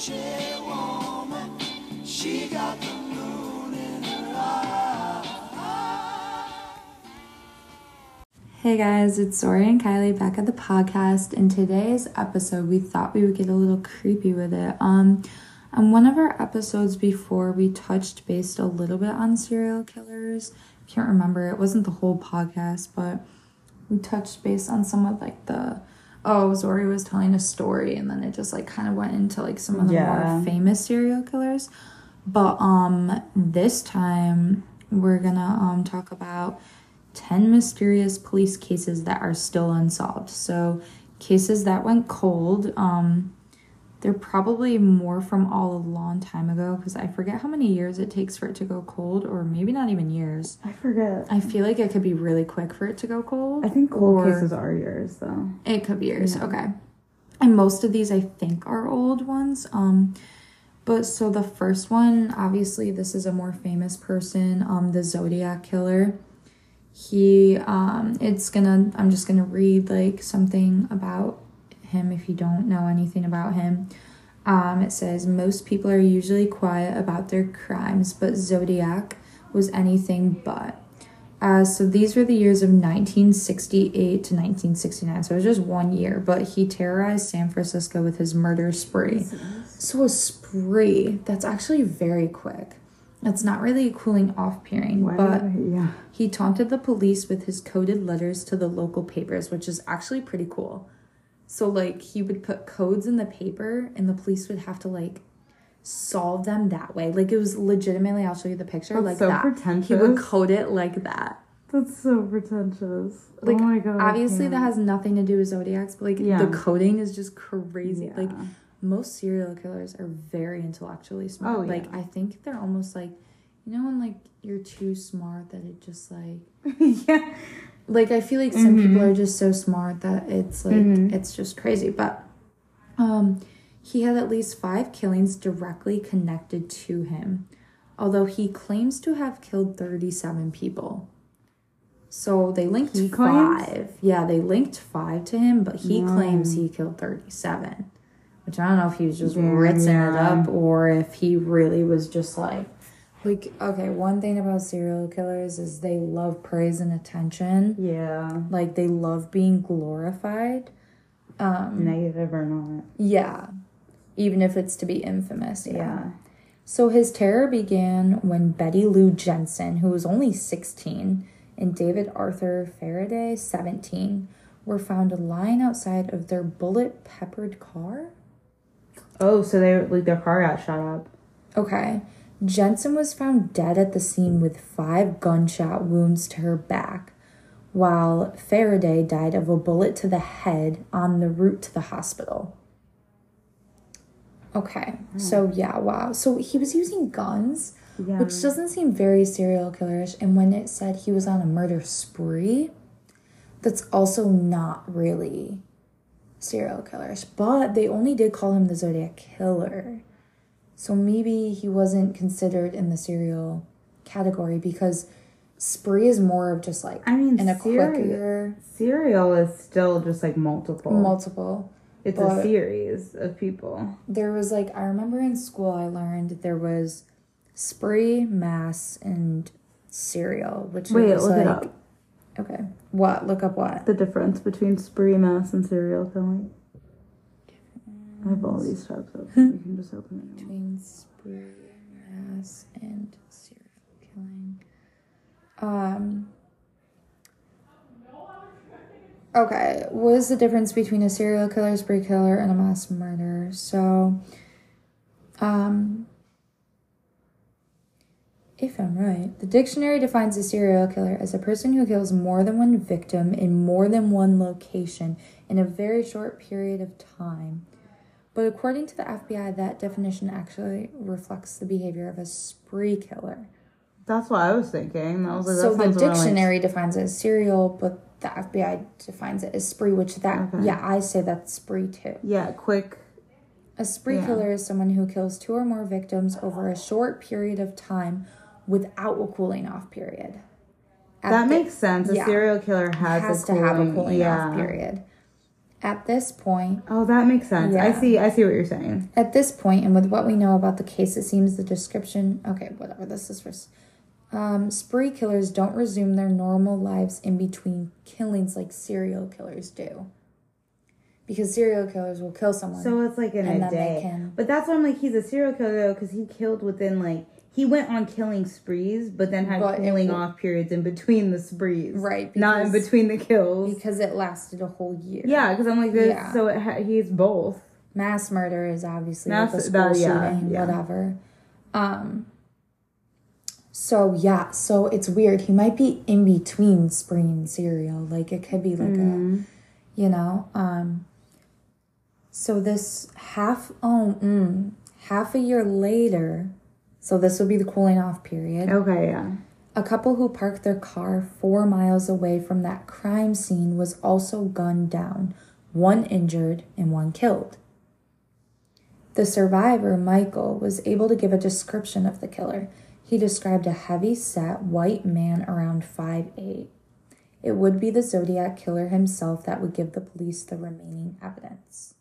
She got the moon in. Hey guys, it's Zori and Kylie back at the podcast. In today's episode, we thought we would get a little creepy with it. Um, on one of our episodes before, we touched based a little bit on serial killers. I can't remember, it wasn't the whole podcast, but we touched based on some of like the oh, Zori was telling a story, and then it just like kind of went into like some of the Yeah. more famous serial killers. But um, this time we're gonna um talk about 10 mysterious police cases that are still unsolved. So, cases that went cold. Um, they're probably more from all a long time ago because I forget how many years it takes for it to go cold, or maybe not even years. I forget. I feel like it could be really quick for it to go cold. I think cold cases are yours though. It could be years. Yeah. Okay. And most of these I think are old ones. Um but so the first one, obviously this is a more famous person, um the Zodiac killer. He um it's gonna I'm just gonna read like something about him if you don't know anything about him. Um it says most people are usually quiet about their crimes, but Zodiac was anything but. Uh, so these were the years of 1968 to 1969. So it was just one year, but he terrorized San Francisco with his murder spree. So a spree, that's actually very quick. That's not really a cooling off period, but yeah. he taunted the police with his coded letters to the local papers, which is actually pretty cool. So like he would put codes in the paper and the police would have to like solve them that way. Like it was legitimately I'll show you the picture That's like so that. He would code it like that. That's so pretentious. Oh like oh my god. Obviously that has nothing to do with zodiacs, but like Yeah. the coding is just crazy. Yeah. Like most serial killers are very intellectually smart. Oh, yeah. Like. I think they're almost like you know when like you're too smart that it just like yeah. like I feel like some Mhm. people are just so smart that it's like Mhm. it's just crazy. But um he had at least five killings directly connected to him, although he claims to have killed 37 people. So they linked He claims? five. Yeah, they linked five to him, but he claims he killed 37. Which I don't know if he was just Yeah, ritzing it up or if he really was just like like okay, one thing about serial killers is they love praise and attention. Yeah. Like they love being glorified. Um Negative or not. yeah. Even if it's to be infamous. Yeah. Yeah. So his terror began when Betty Lou Jensen, who was only 16, and David Arthur Faraday, 17, were found lying outside of their bullet peppered car. Oh, so they like their car got shot up. Okay. Jensen was found dead at the scene with five gunshot wounds to her back, while Faraday died of a bullet to the head on the route to the hospital. Okay, hmm. so yeah, wow. So he was using guns, Yeah. which doesn't seem very serial killerish. And when it said he was on a murder spree, that's also not really serial killerish. But they only did call him the Zodiac Killer. So maybe he wasn't considered in the serial category because spree is more of just like I mean, in a quicker Serial is still just like multiple. multiple. it's a series of people. There was like I remember in school I learned there was spree, mass, and serial, which Wait, was look like it up. okay. What? Look up what? The difference between spree, mass, and serial killing. I have all these tabs open. you can just open it. between spree, mass, and serial killing. Um. Okay, what is the difference between a serial killer, spree killer, and a mass murder? So, um, if I'm right, the dictionary defines a serial killer as a person who kills more than one victim in more than one location in a very short period of time. But according to the FBI, that definition actually reflects the behavior of a spree killer. That's what I was thinking. I was like, so the sounds more like- dictionary defines it as serial, but the FBI defines it as spree, which that Okay. yeah, I say that's spree too. yeah, quick. A spree Yeah. killer is someone who kills two or more victims over a short period of time without a cooling off period. At that the- makes sense. A yeah. serial killer has, has a to have a cooling- cooling yeah. off period. At this point, Oh, that makes sense. Yeah. I see. I see what you're saying. At this point, and with what we know about the case, it seems the description. Okay, whatever. This is first. Um, spree killers don't resume their normal lives in between killings like serial killers do. Because serial killers will kill someone. So it's like in a day. can- But that's why I'm like, he's a serial killer though, because he killed within like he went on killing sprees, but then had But cooling w- off periods in between the sprees, Right, Not in between the kills. because it lasted a whole year. yeah, because I'm like this. Yeah. So it ha- he's both. Mass murder is obviously Mass- like a school that- yeah, shooting, yeah. whatever. Um. So yeah, so it's weird. He might be in between spree and serial. Like it could be like Mm-hmm. a, you know. Um. So this half oh mm, half a year later, so this would be the cooling off period. Okay, yeah. A couple who parked their car four miles away from that crime scene was also gunned down, one injured and one killed. The survivor, Michael, was able to give a description of the killer. He described a heavy set white man around 5'8. It would be the Zodiac killer himself that would give the police the remaining evidence.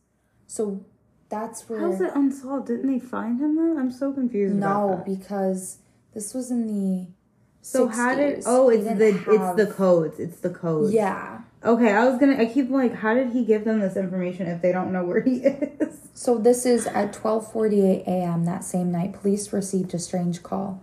So that's where. How's it unsolved? Didn't they find him though? I'm so confused. No, because this was in the. So how did? Oh, it's the didn't it's the codes. It's the codes. Yeah. Okay, I was gonna. I keep like, how did he give them this information if they don't know where he is? So this is at 12:48 a.m. that same night police received a strange call.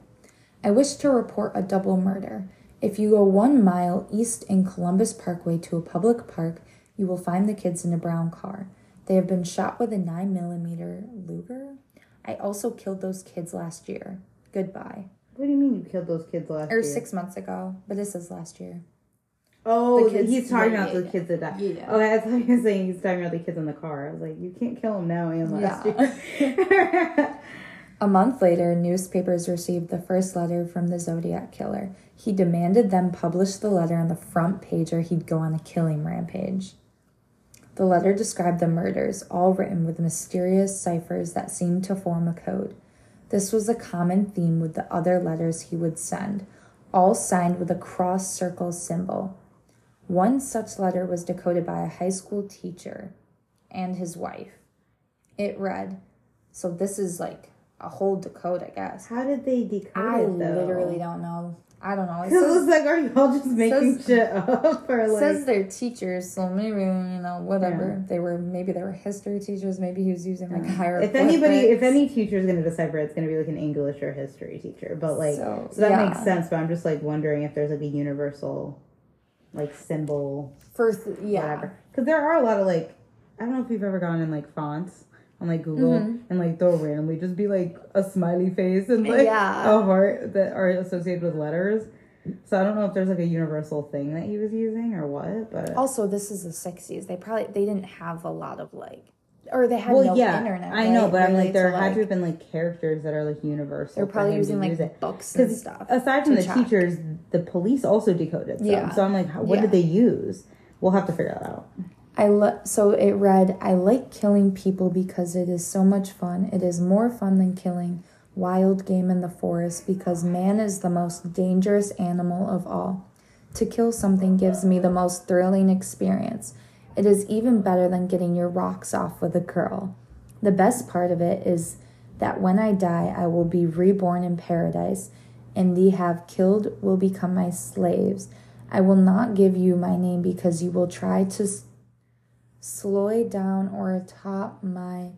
I wish to report a double murder. If you go 1 mile east in Columbus Parkway to a public park, you will find the kids in a brown car. They have been shot with a 9mm Luger. I also killed those kids last year. Goodbye. What do you mean you killed those kids last year? Or year? 6 months ago, but this is last year. Oh, he's talking yeah, about yeah, the yeah. kids that died. Yeah. Okay, I thought you were saying he's talking about the kids in the car. I was like, you can't kill them now and last year. A month later, newspapers received the first letter from the Zodiac killer. He demanded them publish the letter on the front page or he'd go on a killing rampage. The letter described the murders, all written with mysterious ciphers that seemed to form a code. This was a common theme with the other letters he would send, all signed with a cross circle symbol. One such letter was decoded by a high school teacher and his wife. It read, so this is like a whole decode, I guess. How did they decode I it though? literally don't know. I don't know. It says, it's like, are y'all just making says- shit up or it like? says they're teachers, so maybe you know whatever they were. Maybe they were history teachers. Maybe he was using like higher. if anybody, if any teacher is gonna decipher, it, it's gonna be like an English or history teacher. But like, so, So, that yeah. makes sense. But I'm just like wondering if there's like a universal, like symbol, first, yeah. Because there are a lot of like, I don't know if you've ever gone in like fonts on like Google Mm-hmm. and like they'll randomly just be like a smiley face and like Yeah. a heart that are associated with letters. So I don't know if there's like a universal thing that he was using or what, but Also, this is the '60s. They probably they didn't have a lot of like, or they had well, no yeah, internet. I know, right, but I'm like there had to have been like characters that are like universal. They're probably using like it. books and stuff. Aside from the teachers, the police also decoded them. Yeah. So I'm like, how- what Yeah. did they use? We'll have to figure that out. I lo- so it read, I like killing people because it is so much fun. It is more fun than killing wild game in the forest because man is the most dangerous animal of all. To kill something gives me the most thrilling experience. It is even better than getting your rocks off with a girl. The best part of it is that when I die, I will be reborn in paradise, and the have killed will become my slaves. I will not give you my name because you will try to s- slow down or atop my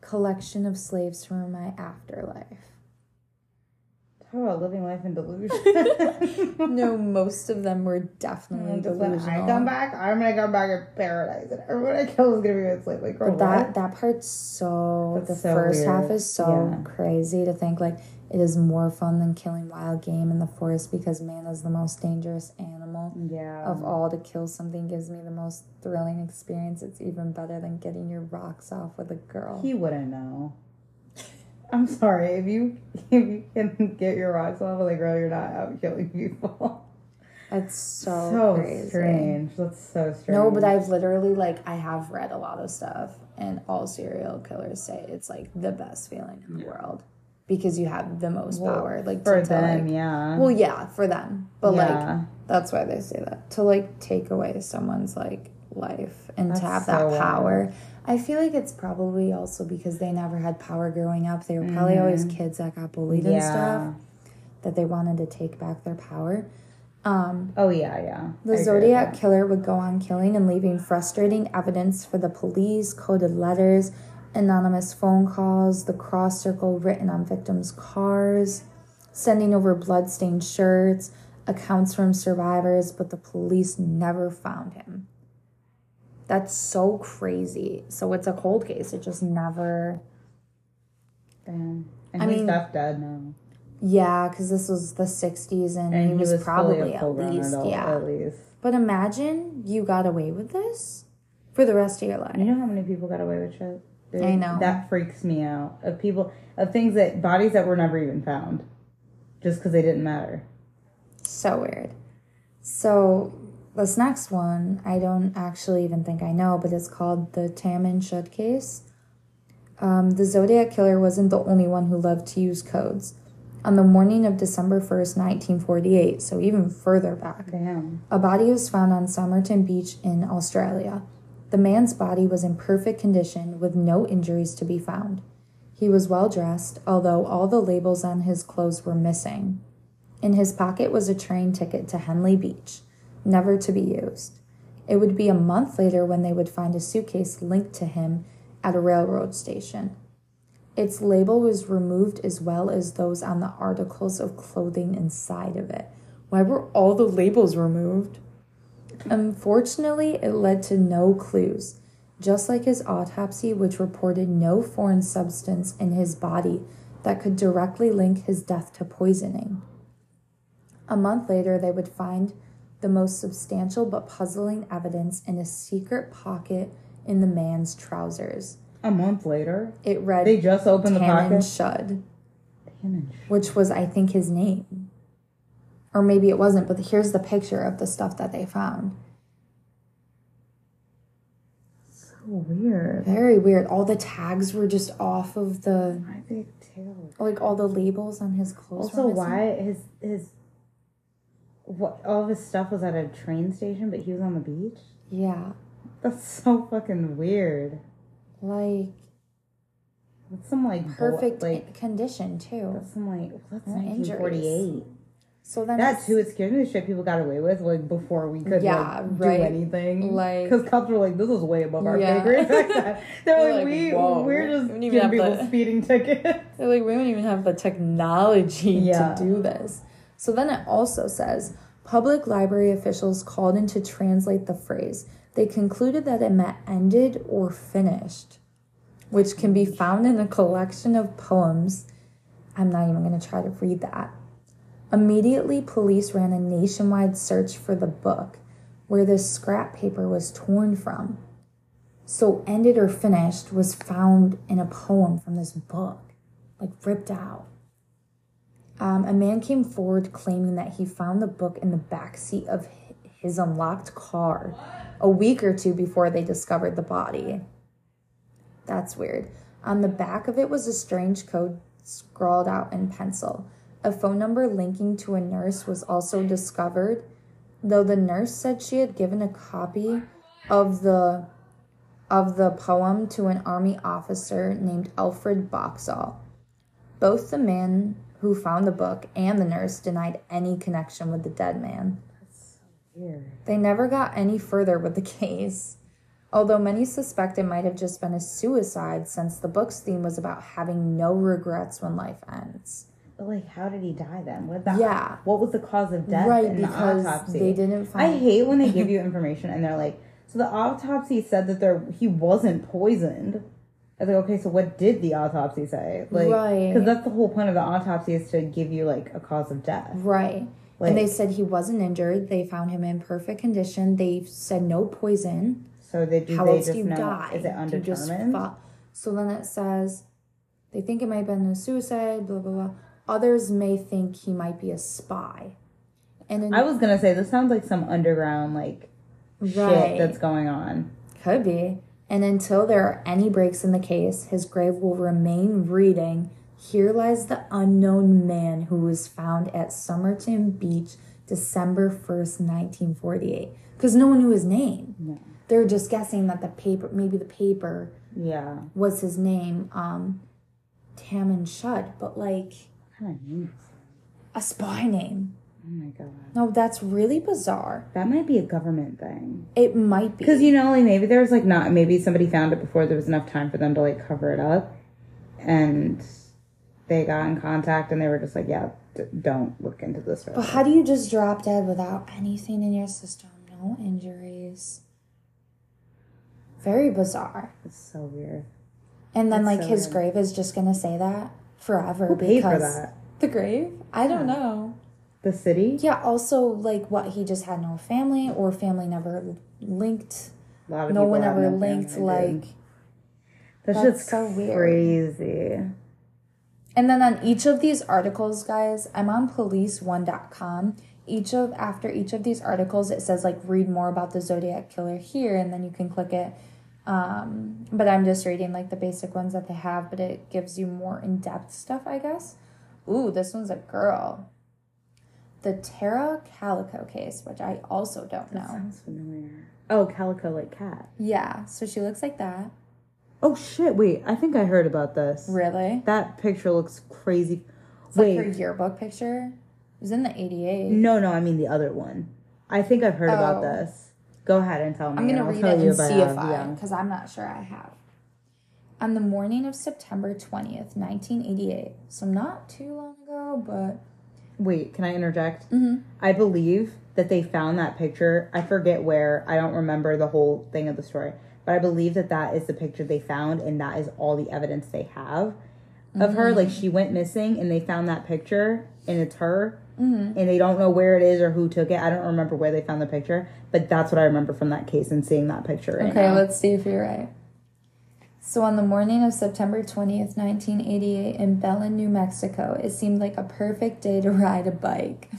collection of slaves from my afterlife. Talk about living life in delusion. no, most of them were definitely Just when I come back, I'm gonna come back in paradise, and everyone I kill is gonna be my slave. Like, girl, But that what? that part's so That's the so first weird. half is so Yeah. crazy to think like it is more fun than killing wild game in the forest because man is the most dangerous animal yeah. of all to kill something gives me the most thrilling experience it's even better than getting your rocks off with a girl He wouldn't know. I'm sorry if you if you can get your rocks off with a girl, you're not out killing people. that's so, so crazy strange. That's so strange. no but i've literally like i have read a lot of stuff and all serial killers say it's like the best feeling in the world because you have the most Well, power like for to, them, like, yeah. Well, yeah, for them, but Yeah. like that's why they say that to like take away someone's like life and That's to have so that power. I feel like it's probably also because they never had power growing up. They were probably always kids that got bullied and Mm-hmm. Stuff that they wanted to take back their power. Um, Oh yeah, yeah. The with Zodiac killer would go on killing and leaving frustrating evidence for the police, coded letters, anonymous phone calls, the cross circle written on victims' cars, sending over bloodstained shirts, accounts from survivors, but the police never found him. That's so crazy. So it's a cold case. It just never. Damn. And I he's mean- deaf dead now. Yeah, because this was the 60s and, And he, was, probably a at least. adult, yeah. At least. But imagine you got away with this for the rest of your life. You know how many people got away with shit? I know. That freaks me out. Of people, of things that, bodies that were never even found. Just because they didn't matter. So weird. So this next one, I don't actually even think I know, but it's called the Taman Shud case. Um, the Zodiac killer wasn't the only one who loved to use codes. On the morning of December 1st, 1948, so even further back, Damn. a body was found on Somerton Beach in Australia. The man's body was in perfect condition with no injuries to be found. He was well dressed, although all the labels on his clothes were missing. In his pocket was a train ticket to Henley Beach, never to be used. It would be a month later when they would find a suitcase linked to him at a railroad station. Its label was removed as well as those on the articles of clothing inside of it. Why were all the labels removed? Unfortunately, it led to no clues, just like his autopsy, which reported no foreign substance in his body that could directly link his death to poisoning. A month later, they would find the most substantial but puzzling evidence in a secret pocket in the man's trousers. A month later, It read they just opened the Tannen pocket. Shud, Tannen which was, I think, his name. Or maybe it wasn't, but here's the picture of the stuff that they found. So weird. Very weird. All the tags were just off of the, Why big tail? like all the labels on his clothes. Also, why his his what all of his stuff was at a train station, but he was on the beach. Yeah. That's so fucking weird. Like That's some like perfect like condition, too. that's some like that's nineteen forty eight. So then That it's- too, it scared me the shit people got away with like before we could Yeah, like, right. do anything. Like- because cops were like, "This is way above our Yeah. pay grade." They're They're like, like, "We "Whoa, we're just we giving people the- speeding tickets." They're like, we don't even have the technology Yeah. to do this. So then it also says public library officials called in to translate the phrase. They concluded that it meant ended or finished, which can be found in a collection of poems. I'm not even going to try to read that. Immediately, police ran a nationwide search for the book where this scrap paper was torn from. So, ended or finished was found in a poem from this book like ripped out. Um, a man came forward claiming that he found the book in the back seat of his unlocked car a week or two before they discovered the body. That's weird. On the back of it was a strange code scrawled out in pencil. A phone number linking to a nurse was also discovered, though the nurse said she had given a copy of the of the poem to an army officer named Alfred Boxall. Both the man who found the book and the nurse denied any connection with the dead man. Weird. They never got any further with the case, although many suspect it might have just been a suicide since the book's theme was about having no regrets when life ends. Like, how did he die then? What the, Yeah. What was the cause of death? right, in the because autopsy? they didn't find. I hate when they give you information and they're like, so the autopsy said that there he wasn't poisoned. I was like, okay, so what did the autopsy say? Like, Right. Because that's the whole point of the autopsy is to give you like a cause of death. Right. Like- and they said he wasn't injured. They found him in perfect condition. They said no poison. So they do How they else just do you know? die? Is it Do you just undetermined? so then it says they think it might have been a suicide, blah blah blah. Others may think he might be a spy. And then I was gonna say this sounds like some underground like Right. shit that's going on. could be. And until there are any breaks in the case, his grave will remain reading, Here lies the unknown man who was found at Somerton Beach December 1st, 1948. Because no one knew his name. they're just guessing that the paper, maybe the paper Yeah. was his name, um, Tammin Shud, but like Kind of neat. a spy name. Oh my god. No, that's really bizarre. That might be a government thing. It might be. Because you know, like maybe there's like not maybe somebody found it before there was enough time for them to like cover it up, and they got in contact and they were just like, yeah, d- don't look into this. But how do you just drop dead without anything in your system? No injuries. Very bizarre. It's so weird. And then, That's like, so his weird. grave is just gonna say that forever Who paid because for that? the grave. I don't know. The city. Yeah. Also, like, what he just had no family, or family never linked. A lot of No one ever no linked. Like, that's, that's just so weird. crazy. And then on each of these articles, guys, I'm on police1.com. Each of after each of these articles, it says like read more about the Zodiac killer here, and then you can click it. Um, but I'm just reading like the basic ones that they have, but it gives you more in depth stuff, I guess. Ooh, this one's a girl. The Tara Calico case, which I also don't That know. sounds familiar. Oh, calico like cat. Yeah, so she looks like that. Oh shit! Wait, I think I heard about this. Really? That picture looks crazy. It's like Wait, her yearbook picture. It was in the 88. no, no, I mean the other one. I think I've heard about Oh. this. Go ahead and tell me. I'm gonna read tell it you and see if I, yeah. because I'm not sure I have. On the morning of September 20th, 1988, so not too long ago, but Wait, can I interject? Mhm. I believe that they found that picture. I forget where. I don't remember the whole thing of the story, but I believe that that is the picture they found, and that is all the evidence they have of her. Like she went missing, and they found that picture, and it's her, and they don't know where it is or who took it. I don't remember where they found the picture, but that's what I remember from that case and seeing that picture. Right okay, now. let's see if you're right. So, on the morning of September 20th, 1988, in Belen, New Mexico, it seemed like a perfect day to ride a bike.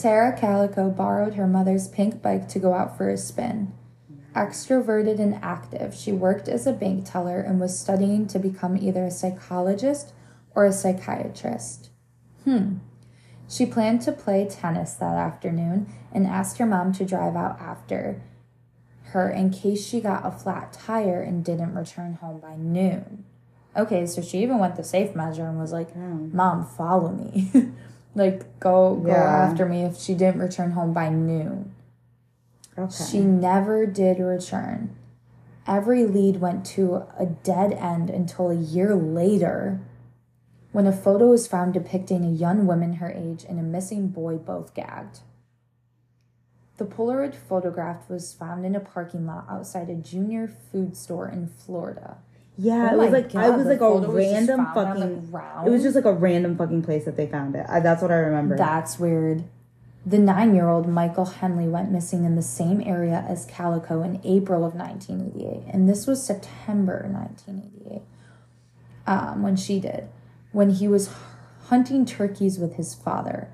Tara Calico borrowed her mother's pink bike to go out for a spin. Extroverted and active, she worked as a bank teller and was studying to become either a psychologist or a psychiatrist. Hmm. She planned to play tennis that afternoon and asked her mom to drive out after her in case she got a flat tire and didn't return home by noon. Okay, so she even went the safe measure and was like, hmm. "Mom, follow me." like go go Yeah. after me if she didn't return home by noon. Okay. She never did return. Every lead went to a dead end until a year later when a photo was found depicting a young woman her age and a missing boy both gagged. The Polaroid photograph was found in a parking lot outside a junior food store in Florida. yeah, Oh it was like God, I was like a was random the fucking. It was just like a random fucking place that they found it. I, that's what I remember. That's weird. The nine year old Michael Henley went missing in the same area as Calico in April of 1988. And this was September 1988 um, when she did, when he was hunting turkeys with his father.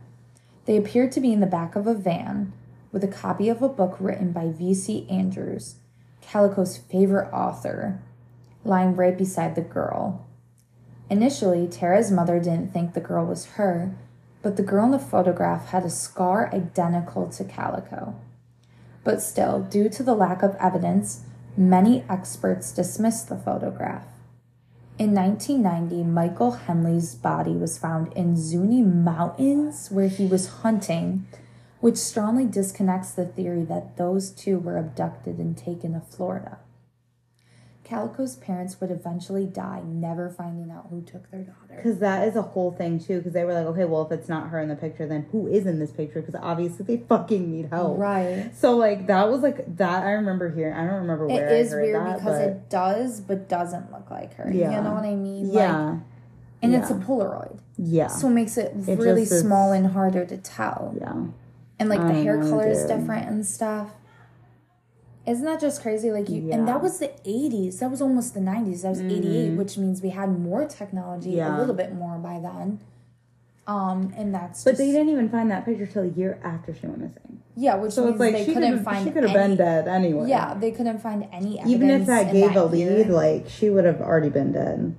They appeared to be in the back of a van with a copy of a book written by V.C. Andrews, Calico's favorite author, lying right beside the girl. Initially, Tara's mother didn't think the girl was her, but the girl in the photograph had a scar identical to Calico. But still, due to the lack of evidence, many experts dismissed the photograph. In 1990, Michael Henley's body was found in Zuni Mountains where he was hunting, which strongly disconnects the theory that those two were abducted and taken to Florida. Calico's parents would eventually die, never finding out who took their daughter. Because that is a whole thing too. Because they were like, okay, well, if it's not her in the picture, then who is in this picture? Because obviously they fucking need help. Right. So like that was like that. I remember hearing. I don't remember It where is I heard weird that, because but it does, but doesn't look like her. Yeah. You know what I mean? Like, yeah, and it's a. Polaroid, yeah, so it makes it, It really is- small and harder to tell. yeah. And like the I hair color is different and stuff. Isn't that just crazy? Like you, and that was the '80s. That was almost the '90s. That was '88, which means we had more technology, Mm-hmm. Yeah. a little bit more by then. Um, and that's But just, they didn't even find that picture till a year after she went missing. yeah, which So means it's like they she couldn't could find she could have been dead anyway. Yeah, they couldn't find any evidence. Even if that gave a year. lead, like she would have already been dead.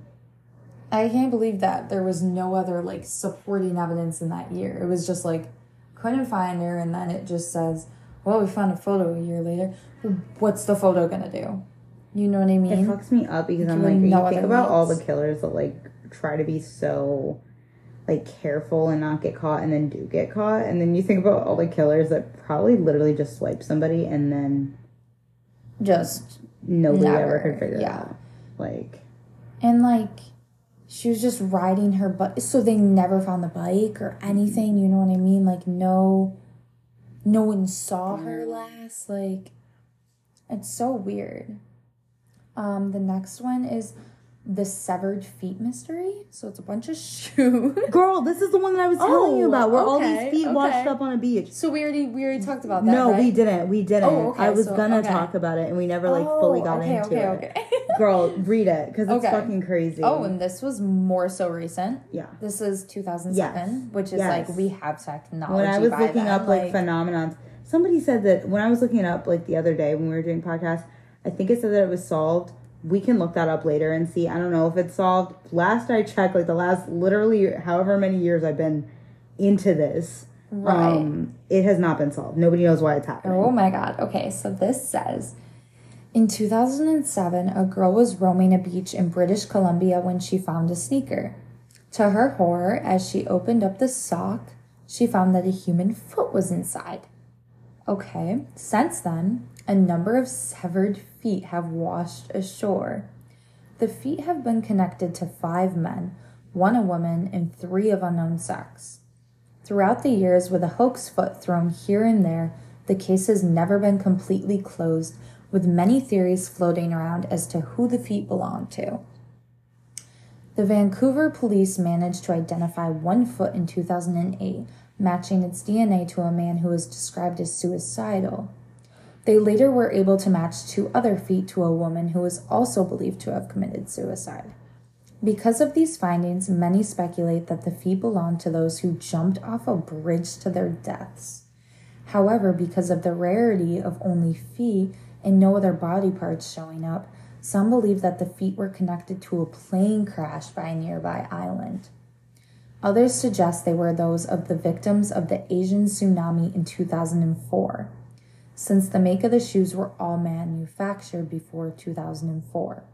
I can't believe that there was no other like supporting evidence in that year. It was just like couldn't find her, and then it just says, well, we found a photo a year later. What's the photo gonna do? You know what I mean? It fucks me up because I'm like, you think about all the killers that like try to be so like careful and not get caught and then do get caught. And then you think about all the killers that probably literally just swipe somebody and then Just nobody ever could figure yeah. it out. Like, and like she was just riding her bike so they never found the bike or anything you know what i mean like no no one saw her last like it's so weird. Um the next one is the severed feet mystery so it's a bunch of shoes girl, this is the one that I was telling you Oh, about where all these feet washed up on a beach. so we already we already talked about that No, we didn't. We didn't. Oh, okay, I was so- gonna okay. talk about it and we never like fully Oh, got okay, into okay, it. okay. Girl, read it because it's Okay. fucking crazy. oh and this was more so recent yeah. this is 2007 Yes. which is Yes. like we have technology when I was looking then, up like, phenomenons, somebody said that when I was looking it up like the other day when we were doing podcasts, I think it said that it was solved. We can look that up later and see. I don't know if it's solved. Last I checked, like the last literally however many years I've been into this, Right. um, it has not been solved. Nobody knows why it's happening. Oh my god. Okay, so this says in 2007, a girl was roaming a beach in British Columbia when she found a sneaker. To her horror, as she opened up the sock, she found that a human foot was inside. Okay, since then, a number of severed feet have washed ashore. The feet have been connected to five men, one a woman, and three of unknown sex. Throughout the years, with a hoax foot thrown here and there, the case has never been completely closed, with many theories floating around as to who the feet belong to. The Vancouver police managed to identify one foot in 2008, matching its DNA to a man who was described as suicidal. They later were able to match two other feet to a woman who was also believed to have committed suicide. Because of these findings, many speculate that the feet belong to those who jumped off a bridge to their deaths. However, because of the rarity of only feet and no other body parts showing up, some believe that the feet were connected to a plane crash by a nearby island. Others suggest they were those of the victims of the Asian tsunami in 2004, since the make of the shoes were all manufactured before 2004.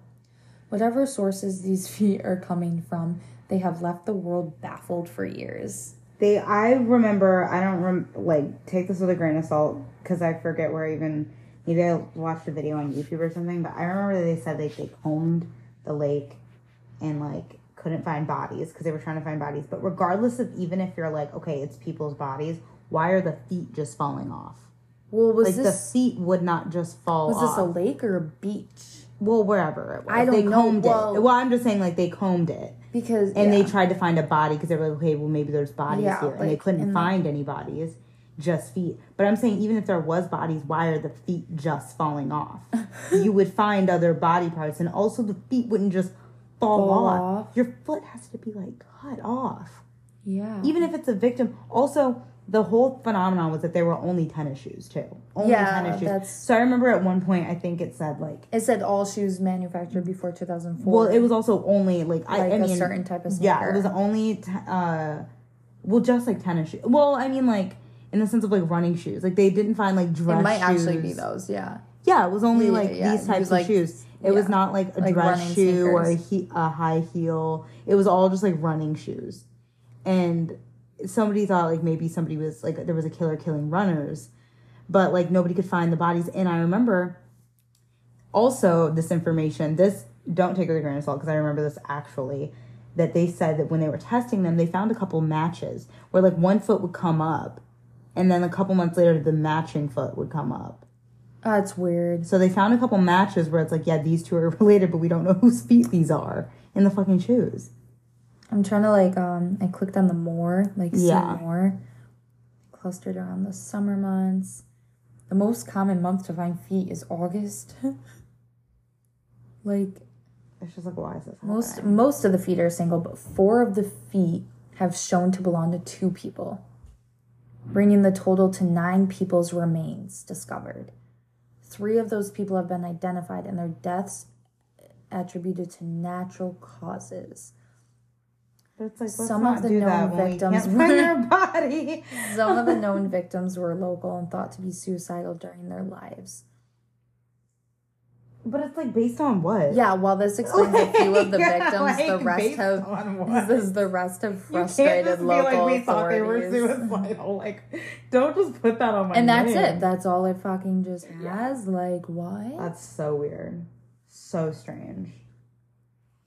Whatever sources these feet are coming from, they have left the world baffled for years. They, I remember, I don't rem- like take this with a grain of salt because I forget where I even maybe I watched a video on YouTube or something. But I remember they said like they combed the lake and like couldn't find bodies because they were trying to find bodies. But regardless of even if you're like okay, it's people's bodies, why are the feet just falling off? Well, was Like this the feet would not just fall was this a lake or a beach? well, wherever it was. I don't they know, combed well- it. Well, I'm just saying like they combed it. Because And yeah. they tried to find a body because they were like, okay, well, maybe there's bodies Yeah, here. And they couldn't and, find any bodies, just feet. But I'm saying, even if there was bodies, why are the feet just falling off? you would find other body parts. And also, the feet wouldn't just fall, Fall off. off. Your foot has to be like cut off. yeah. Even if it's a victim. Also, the whole phenomenon was that there were only tennis shoes, too. Only Yeah, tennis shoes. that's- So I remember at one point, I think it said, like, it said all shoes manufactured before 2004. well, it was also only like, I, like I a mean, certain type of yeah, it was only t- uh, well, just like tennis shoes. Well, I mean, like in the sense of like running shoes. Like they didn't find like dress. It might shoes. actually be those. Yeah. Yeah, it was only Yeah, like yeah, these types was, of like, shoes. It was not like a like dress shoe or a, he- a high heel. It was all just like running shoes, and somebody thought like maybe somebody was like there was a killer killing runners, but like nobody could find the bodies. And I remember also this information. This don't take it with a grain of salt because I remember this actually that they said that when they were testing them, they found a couple matches where like one foot would come up, and then a couple months later the matching foot would come up. That's weird. So they found a couple matches where it's like, yeah, these two are related, but we don't know whose feet these are in the fucking shoes. I'm trying to like um I clicked on the more, like see Yeah. more. Clustered around the summer months. The most common month to find feet is August. like It's just like, why is this most happening? most of the feet are single, but four of the feet have shown to belong to two people. Bringing the total to nine people's remains discovered. Three of those people have been identified and their deaths attributed to natural causes. It's like Some of the known victims we were-. Some of the known victims were local and thought to be suicidal during their lives. But it's like based on what? Yeah, while this explains a few of the Yeah, victims, the rest have this is the rest You can't frustrated be local like we thought they were authorities. suicidal. Like, don't just put that on my. And that's name. it. That's all it fucking just has. Like why? That's so weird. So strange.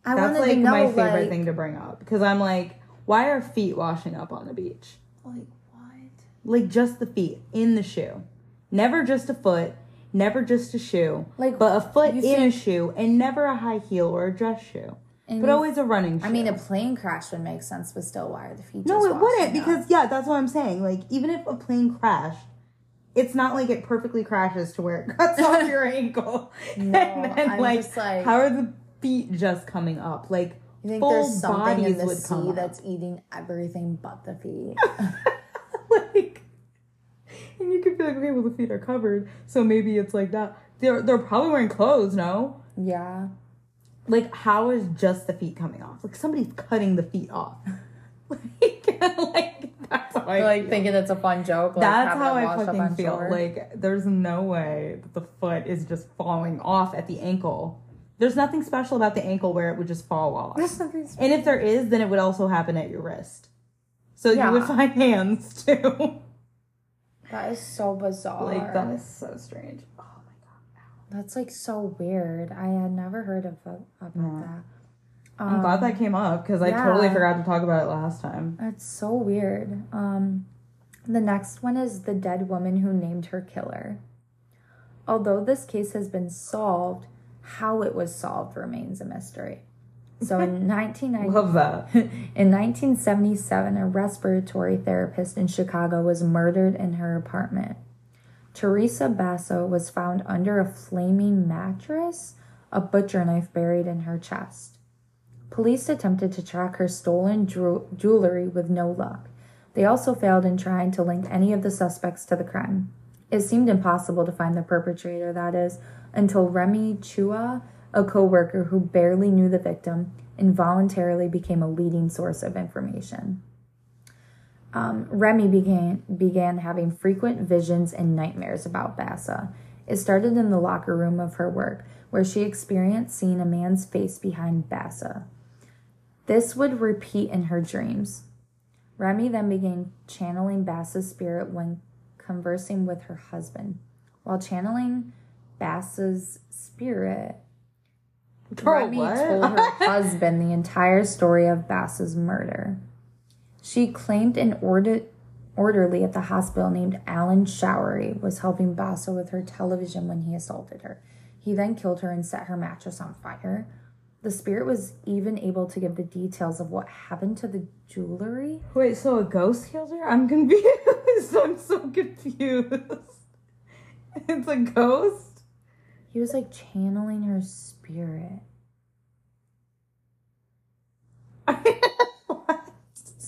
I That's wanted like to know, my favorite like, thing to bring up because I'm like, why are feet washing up on the beach? Like what? Like just the feet in the shoe, never just a foot, never just a shoe, Like, but a foot you in a shoe, and never a high heel or a dress shoe, And but always a running shoe. I mean, a plane crash would make sense, but still, why are the feet? no, it wouldn't because yeah, that's what I'm saying. Like even if a plane crashed. It's not like it perfectly crashes to where it cuts off your ankle. No, and then, I'm like, just like- how are the feet just coming up? Like, You think full there's something in bodies the would come sea up. that's eating everything but the feet? like, and you could be like, okay, well, the feet are covered, so maybe it's like that. They're they're probably wearing clothes, no? yeah. Like, how is just the feet coming off? Like somebody's cutting the feet off. like, like that's how I like feel. thinking it's a fun joke. Like That's how I fucking feel. shore. Like, there's no way that the foot is just falling off at the ankle. There's nothing special about the ankle where it would just fall off. There's nothing And if there is, then it would also happen at your wrist. So Yeah. you would find hands too. That is so bizarre. like that is so strange. Oh my god. That's like so weird. I had never heard of about that. I'm glad that came up because I totally forgot to talk about it last time. That's so weird. Um, the next one is the dead woman who named her killer. Although this case has been solved, how it was solved remains a mystery. So in 1990, Love that. in 1977, a respiratory therapist in Chicago was murdered in her apartment. Teresa Basso was found under a flaming mattress, a butcher knife buried in her chest. Police attempted to track her stolen jew- jewelry with no luck. They also failed in trying to link any of the suspects to the crime. It seemed impossible to find the perpetrator, that is, until Remy Chua, a coworker who barely knew the victim, involuntarily became a leading source of information. Um, Remy began began having frequent visions and nightmares about Bassa. It started in the locker room of her work, where she experienced seeing a man's face behind Bassa. This would repeat in her dreams. Remy then began channeling Bassa's spirit when conversing with her husband. While channeling Bassa's spirit, Girl, Remy what? told her husband the entire story of Bass's murder. She claimed an order- orderly at the hospital named Alan Showery was helping Bassa with her television when he assaulted her. He then killed her and set her mattress on fire. The spirit was even able to give the details of what happened to the jewelry. Wait, so a ghost killed her? I'm confused. I'm so confused. It's a ghost? He was like channeling her spirit.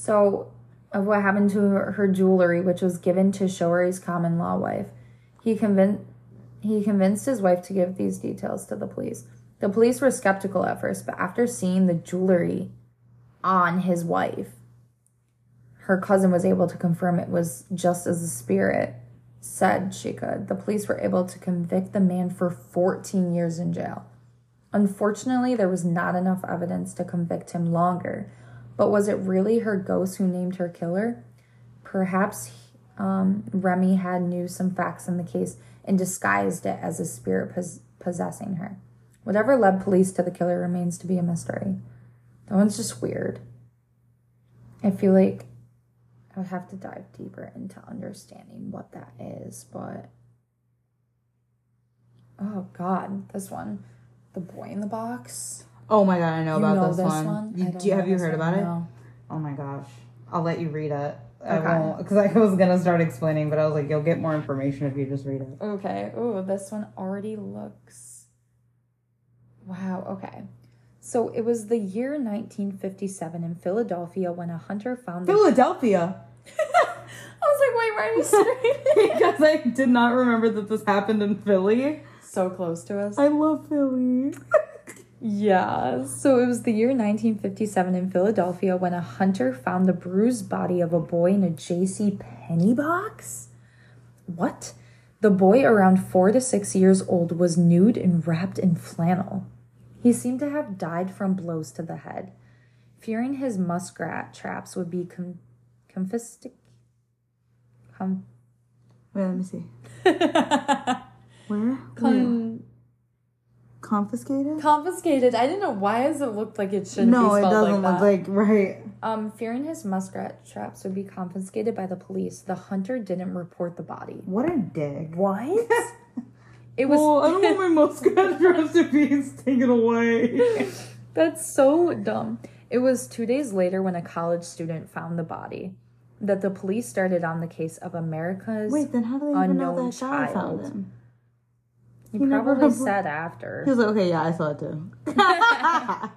So, of what happened to her, her jewelry, which was given to Showery's common law wife, he convinced he convinced his wife to give these details to the police. The police were skeptical at first, but after seeing the jewelry on his wife, her cousin was able to confirm it was just as the spirit said she could. The police were able to convict the man for 14 years in jail. Unfortunately, there was not enough evidence to convict him longer. But was it really her ghost who named her killer? Perhaps um, Remy had knew some facts in the case and disguised it as a spirit pos- possessing her. Whatever led police to the killer remains to be a mystery. That one's just weird. I feel like I would have to dive deeper into understanding what that is, but oh god, this one, the boy in the box. Oh my god, I know You about know this, this one. one? You, don't you, have you heard about it? no. Oh my gosh. I'll let you read it. I Okay. won't, because I was gonna start explaining, but I was like, you'll get more information if you just read it. Okay. Ooh, this one already looks. Wow. Okay. So it was the year 1957 in Philadelphia when a hunter found the. Philadelphia. I was like, wait, why are you straight? because I did not remember that this happened in Philly. So close to us. I love Philly. Yeah, so it was the year 1957 in Philadelphia when a hunter found the bruised body of a boy in a J.C. Penney box. What? The boy, around four to six years old, was nude and wrapped in flannel. He seemed to have died from blows to the head. Fearing his muskrat traps would be con- confiscated. Com- Wait, let me see. Where? Con- Confiscated? confiscated. I didn't know why does it look like it shouldn't No, be it doesn't like look like right. Um, fearing his muskrat traps would be confiscated by the police, the hunter didn't report the body. What a dick. What? it was. Well, I don't want my muskrat traps to be taken away. That's so dumb. It was two days later when a college student found the body that the police started on the case of America's. Wait, then how do they even know that guy found child. him? He he probably said He after. was like, okay, yeah, I saw it too.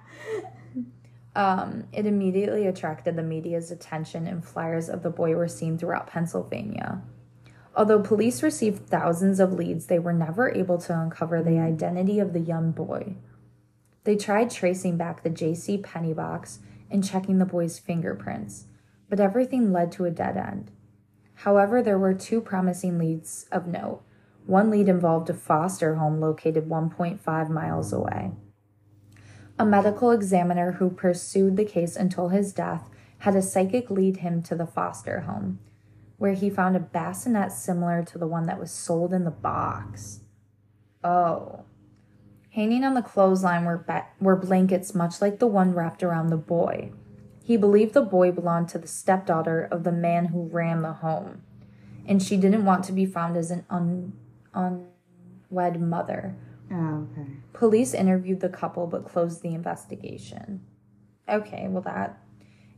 Um, it immediately attracted the media's attention, and flyers of the boy were seen throughout Pennsylvania. Although police received thousands of leads, they were never able to uncover the identity of the young boy. They tried tracing back the J.C. Penney box and checking the boy's fingerprints, but everything led to a dead end. However, there were two promising leads of note. One lead involved a foster home located 1.5 miles away. A medical examiner who pursued the case until his death had a psychic lead him to the foster home, where he found a bassinet similar to the one that was sold in the box. Oh. Hanging on the clothesline were, ba- were blankets much like the one wrapped around the boy. He believed the boy belonged to the stepdaughter of the man who ran the home, and she didn't want to be found as an un- unwed mother. oh, okay. Police interviewed the couple but closed the investigation. Okay, well, that.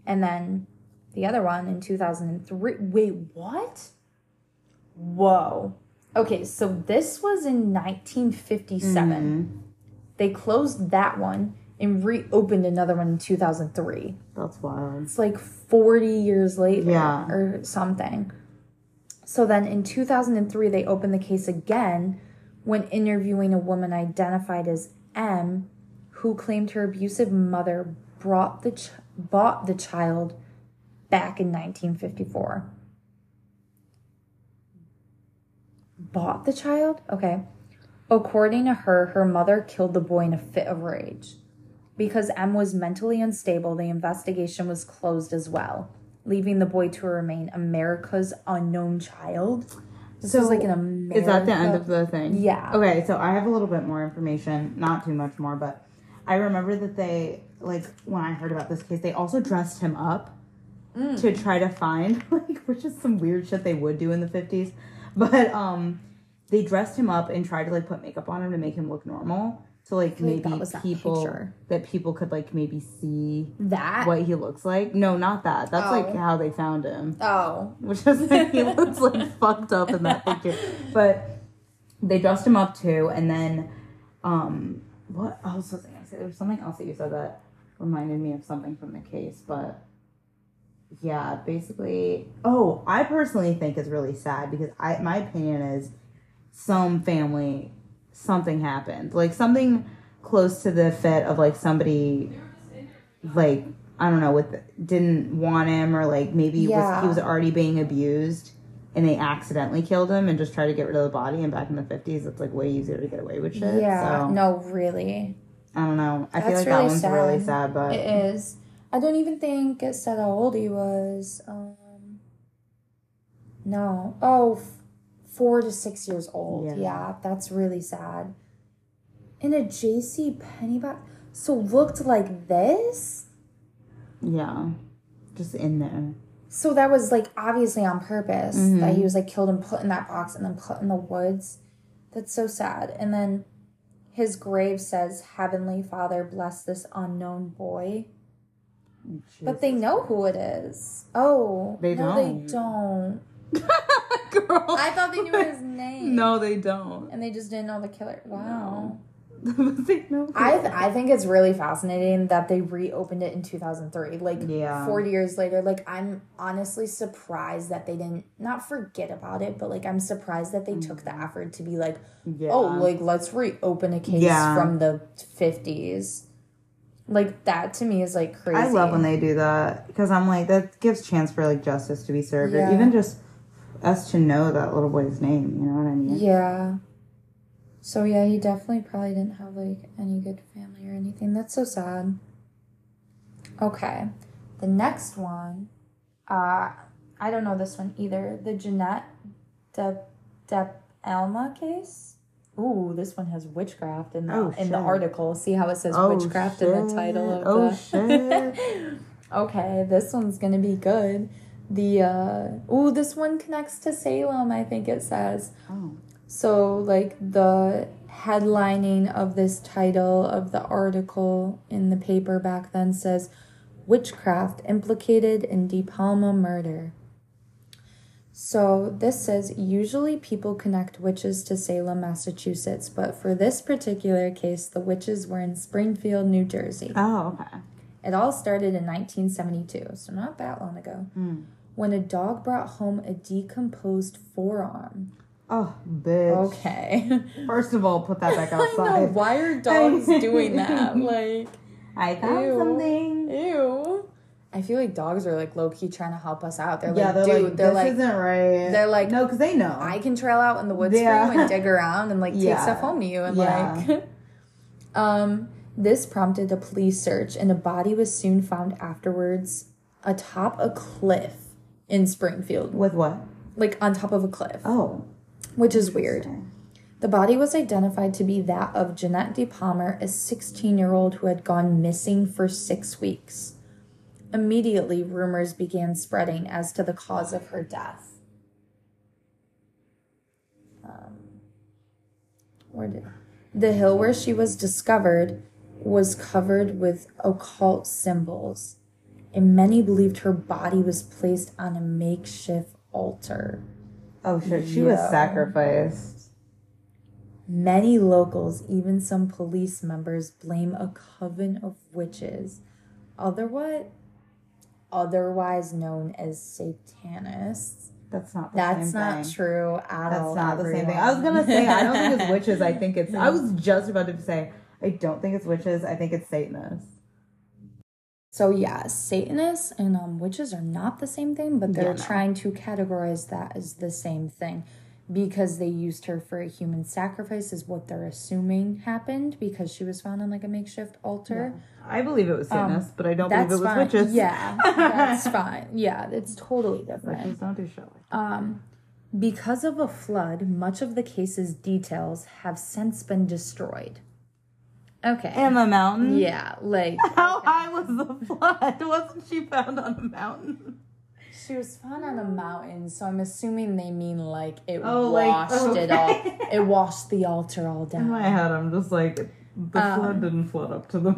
And then the other one in 2003. Wait, what? Whoa. Okay, so this was in 1957. Mm-hmm. They closed that one and reopened another one in 2003. That's wild. It's like 40 years later Yeah. or something. So then in 2003, they opened the case again when interviewing a woman identified as M, who claimed her abusive mother brought the ch- bought the child back in 1954. Bought the child? Okay. According to her, her mother killed the boy in a fit of rage. Because M was mentally unstable, the investigation was closed as well, leaving the boy to remain America's unknown child. This is like an America. Is that the end of the thing? Yeah. Okay, so I have a little bit more information, not too much more, but I remember that they like when I heard about this case, they also dressed him up to try to find like which is some weird shit they would do in the 50s. But um they dressed him up and tried to like put makeup on him to make him look normal. So like maybe that was that people that people could like maybe see that? what he looks like. No, not that. That's like Oh. how they found him Oh. which is like he looks like fucked up in that picture. But they dressed him up too, and then um what else was I gonna say? There was something else that you said that reminded me of something from the case, but yeah, basically oh, I personally think it's really sad because I my opinion is some family something happened. Like something close to the fit of like somebody like I don't know, with didn't want him or like maybe was, he was already being abused and they accidentally killed him and just tried to get rid of the body. And back in the fifties, it's like way easier to get away with shit. Yeah. so, No, really. I don't know. I feel That's like that one's sad. really sad, but It is. I don't even think it said how old he was. Um, no. Oh, four to six years old. Yeah. Yeah, that's really sad. In a J.C. Penney box. So looked like this? yeah, just in there. So that was like obviously on purpose Mm-hmm. that he was like killed and put in that box and then put in the woods. That's so sad. And then his grave says, Heavenly Father, bless this unknown boy. But they know who it is. Oh, They no, don't. they don't. Girl. I thought they knew his name. no, they don't. and they just didn't know the killer. Wow. no. I th- I think it's really fascinating that they reopened it in 2003 like Yeah. 40 years later like I'm honestly surprised that they didn't not forget about it but like I'm surprised that they took the mm-hmm. effort to be like Yeah. oh like let's reopen a case Yeah. from the 50s like that to me is like crazy I love when they do that because I'm like that gives chance for like justice to be served, or even just us to know that little boy's name. You know what I mean? Yeah. So yeah, he definitely probably didn't have like any good family or anything. That's so sad. Okay. The next one, uh I don't know this one either. The Jeanette De De Palma case. Ooh, this one has witchcraft in the Oh, in the article. See how it says Oh, witchcraft in the title of Oh, the shit. Okay, this one's gonna be good. The uh ooh, this one connects to Salem, I think it says. Oh. So, like, the headlining of this title of the article in the paper back then says Witchcraft implicated in De Palma murder. So, this says usually people connect witches to Salem, Massachusetts, but for this particular case, the witches were in Springfield, New Jersey. Oh, okay. It all started in 1972, so not that long ago, when a dog brought home a decomposed forearm. Oh, bitch. Okay. First of all, put that back I know. outside. Why are dogs doing that? Like, I found Ew. something. ew. I feel like dogs are like low key trying to help us out. They're Yeah, like, they're dude, like, they're this like, isn't right. they're like, no, because they know. I can trail out in the woods Yeah. for you and dig around and like take stuff home to you and Yeah. like. um, this prompted a police search, and a body was soon found afterwards atop a cliff in Springfield, With what? like on top of a cliff, Oh. which is weird. The body was identified to be that of Jeanette De Palmer, a 16 year old who had gone missing for six weeks. Immediately, rumors began spreading as to the cause of her death. Um, where did the hill where she was discovered was covered with occult symbols, and many believed her body was placed on a makeshift altar. Oh, shit. She was sacrificed. Many locals, even some police members, blame a coven of witches, otherwise, otherwise known as Satanists. That's not the That's not thing. true at That's all. That's not the same thing. I was gonna say I don't think it's witches. I think it's. I was just about to say I don't think it's witches. I think it's Satanists. So yeah, Satanists and um, witches are not the same thing, but they're Yeah, no. trying to categorize that as the same thing because they used her for a human sacrifice is what they're assuming happened because she was found on like a makeshift altar. I believe it was Satanists, but I don't believe it was fine. witches. Yeah, that's fine. Yeah, it's totally different. Witches don't do shit like. Um, because of a flood, much of the case's details have since been destroyed. Okay. In the mountain. yeah, like How high was the flood? Wasn't she found on a mountain? she was found on a mountain, so I'm assuming they mean like it Oh, like, washed it all. It washed the altar all down. In my down. head, I'm just like, the Um, flood didn't flood up to the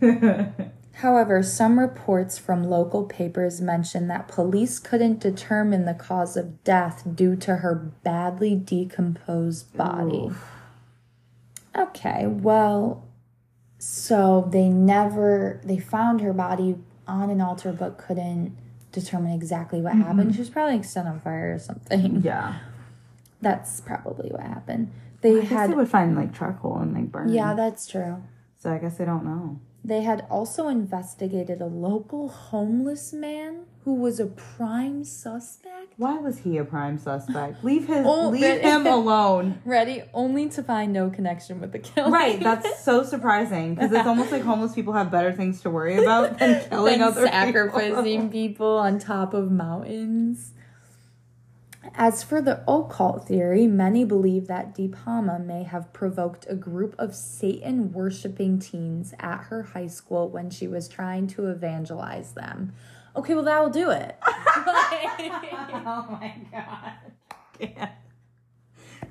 mountain. However, some reports from local papers mention that police couldn't determine the cause of death due to her badly decomposed body. Okay, well, so they never they found her body on an altar but couldn't determine exactly what mm-hmm. happened. She was probably like set on fire or something. yeah. That's probably what happened. They guess had they would find like charcoal and like burn. Yeah, that's true. So I guess they don't know. They had also investigated a local homeless man who was a prime suspect. Why was he a prime suspect? Leave his Oh, leave him alone. Ready only to find no connection with the killing. Right, that's so surprising because it's almost like homeless people have better things to worry about than killing Than other sacrificing people. people on top of mountains. As for the occult theory, many believe that De Palma may have provoked a group of Satan worshipping teens at her high school when she was trying to evangelize them. Okay, well, that will do it. oh my god. Yeah.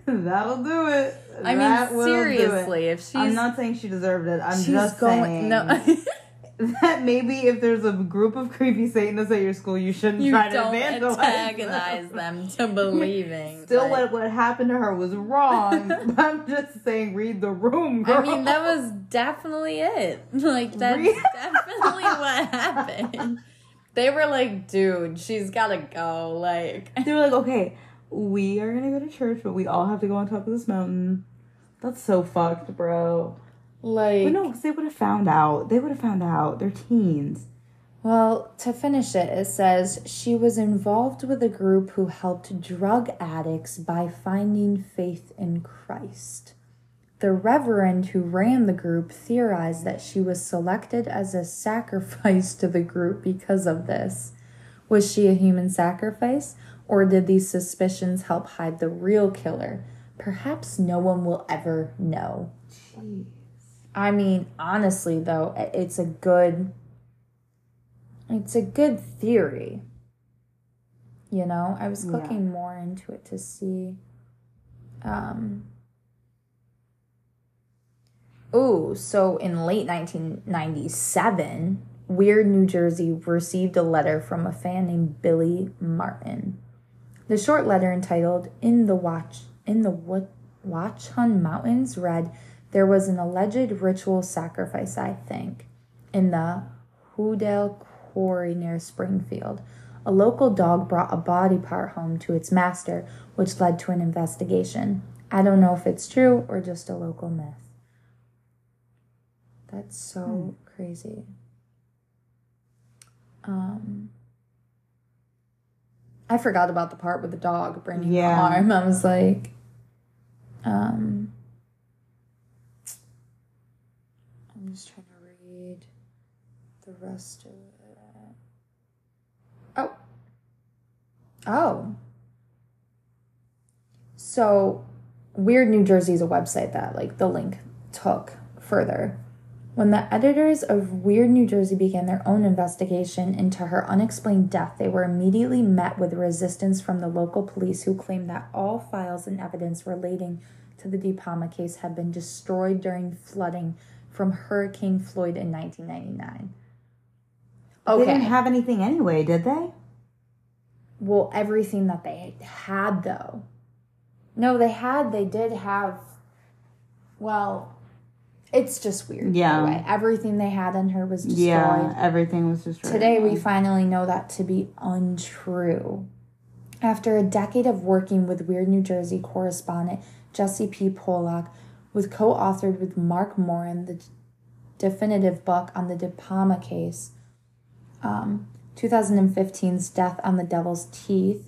That'll do it. I mean, that seriously, if she's. I'm not saying she deserved it. I'm she's just going saying. no that maybe if there's a group of creepy Satanists at your school, you shouldn't You try to vandalize antagonize them. them to believing. Still, but- what what happened to her was wrong. but I'm just saying, read the room, girl. I mean, that was definitely it. Like, that's definitely what happened. They were like, dude, she's gotta go. Like, They were like, okay, we are gonna go to church, but we all have to go on top of this mountain. That's so fucked, bro. like, But no, 'cause they would have found out. They would have found out. They're teens. Well, to finish it, it says she was involved with a group who helped drug addicts by finding faith in Christ. The reverend who ran the group theorized that she was selected as a sacrifice to the group because of this. Was she a human sacrifice, or did these suspicions help hide the real killer? Perhaps no one will ever know. Jeez. I mean, honestly, though, it's a good. It's a good theory. You know, I was Yeah. looking more into it to see. Um. Ooh, so in late 1997, Weird, New Jersey received a letter from a fan named Billy Martin. The short letter entitled "In the Watch in the Wa- Watchung Mountains" read, "There was an alleged ritual sacrifice, I think, in the Houdaille Quarry near Springfield. A local dog brought a body part home to its master, which led to an investigation. I don't know if it's true or just a local myth." That's so crazy. Um. I forgot about the part with the dog bringing Yeah. the arm. I was like, um, I'm just trying to read the rest of it. Oh. Oh. So, Weird New Jersey is a website that, like, the link took further. When the editors of Weird New Jersey began their own investigation into her unexplained death, they were immediately met with resistance from the local police who claimed that all files and evidence relating to the De Palma case had been destroyed during flooding from Hurricane Floyd in 1999. Okay. They didn't have anything anyway, did they? Well, everything that they had, though. No, they had, they did have, well, it's just weird. Yeah. Everything they had in her was destroyed. Yeah, everything was destroyed. Today, we finally know that to be untrue. After a decade of working with Weird New Jersey correspondent Jesse P. Pollack, was co authored with Mark Moran the definitive book on the De Palma case, um, 2015's Death on the Devil's Teeth,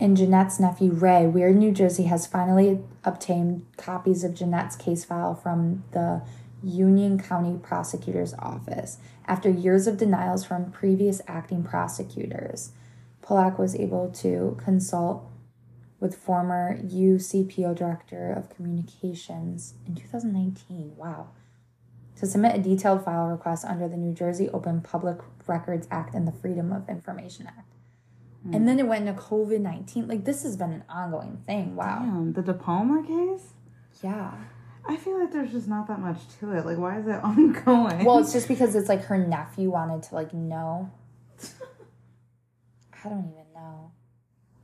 and Jeanette's nephew Ray, Weird New Jersey has finally obtained copies of Jeanette's case file from the Union County Prosecutor's Office. After years of denials from previous acting prosecutors, Pollack was able to consult with former UCPO Director of Communications in 2019. Wow. To submit a detailed file request under the New Jersey Open Public Records Act and the Freedom of Information Act. And then mm. it went into COVID 19. Like, this has been an ongoing thing. Wow. Damn, the De Palma case? Yeah. I feel like there's just not that much to it. Like, why is it ongoing? Well, it's just because it's like her nephew wanted to, like, know. I don't even know.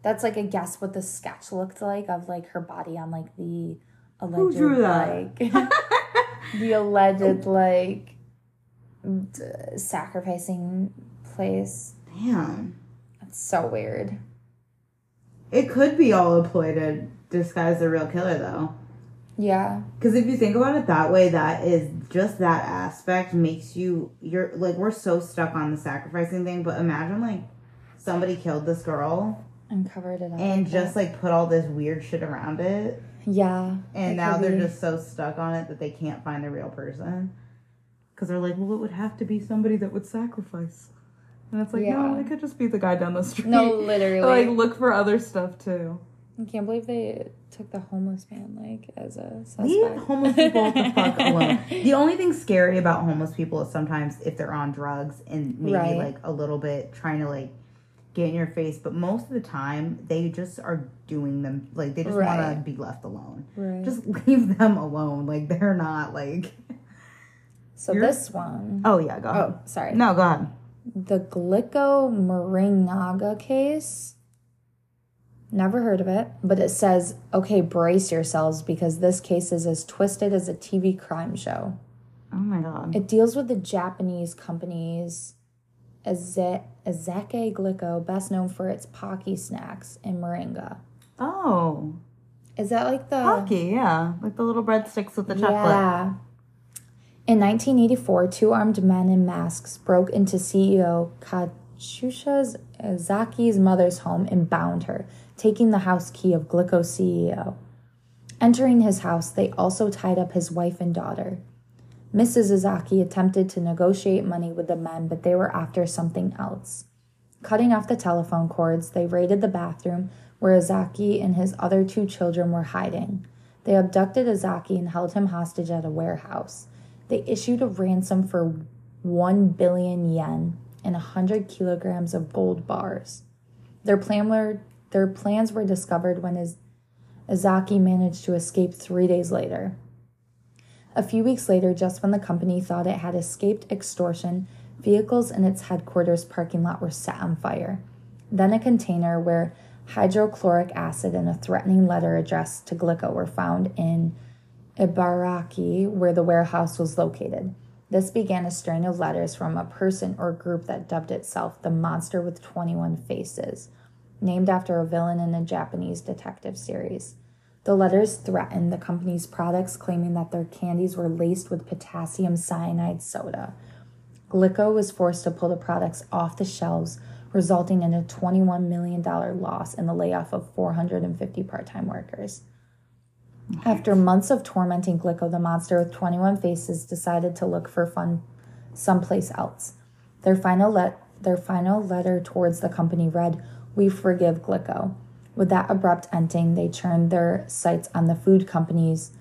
That's like a guess what the sketch looked like of like her body on like the alleged drew that? like the alleged like d- sacrificing place. Damn. So weird. It could be all a ploy to disguise the real killer, though. Yeah. Because if you think about it that way, that is just that aspect makes you you're like we're so stuck on the sacrificing thing. But imagine like somebody killed this girl And covered it up. and like just that. like put all this weird shit around it, yeah. and now they're be. just so stuck on it that they can't find the real person. Because they're like, well, it would have to be somebody that would sacrifice. And it's like, no, Yeah. it could just be the guy down the street. No, literally. like, look for other stuff too. I can't believe they took the homeless man like as a suspect. Leave homeless people the fuck alone. The only thing scary about homeless people is sometimes if they're on drugs and maybe Right. like a little bit trying to like get in your face, but most of the time they just are doing them like they just want to be left alone. Right. Just leave them alone. Like they're not like So You're- this one, Oh yeah, go oh, ahead. oh, sorry. No, go ahead. The Glico Morinaga case. Never heard of it, but it says, okay, brace yourselves because this case is as twisted as a TV crime show. Oh my god. It deals with the Japanese companies Ezaki Glico, best known for its Pocky snacks and Morinaga. Oh, Is that like the Pocky, yeah, like the little breadsticks with the chocolate. Yeah. In 1984, two armed men in masks broke into CEO Katsuhisa uh, Zaki's mother's home and bound her, taking the house key of Glico's CEO. Entering his house, they also tied up his wife and daughter. Mrs. Azaki attempted to negotiate money with the men, but they were after something else. Cutting off the telephone cords, they raided the bathroom where Azaki and his other two children were hiding. They abducted Azaki and held him hostage at a warehouse. They issued a ransom for 1 billion yen and 100 kilograms of gold bars. Their, plan were, their plans were discovered when Azaki managed to escape three days later. A few weeks later, just when the company thought it had escaped extortion, vehicles in its headquarters parking lot were set on fire. Then a container where hydrochloric acid and a threatening letter addressed to Glico were found in Ibaraki, where the warehouse was located. This began a string of letters from a person or group that dubbed itself the Monster with 21 Faces, named after a villain in a Japanese detective series. The letters threatened the company's products, claiming that their candies were laced with potassium cyanide soda. Glico was forced to pull the products off the shelves, resulting in a $21 million loss and the layoff of 450 part time workers. After months of tormenting Glico, the monster with 21 faces decided to look for fun someplace else. Their final, let- their final letter towards the company read, We forgive Glico. With that abrupt ending, they turned their sights on the food companies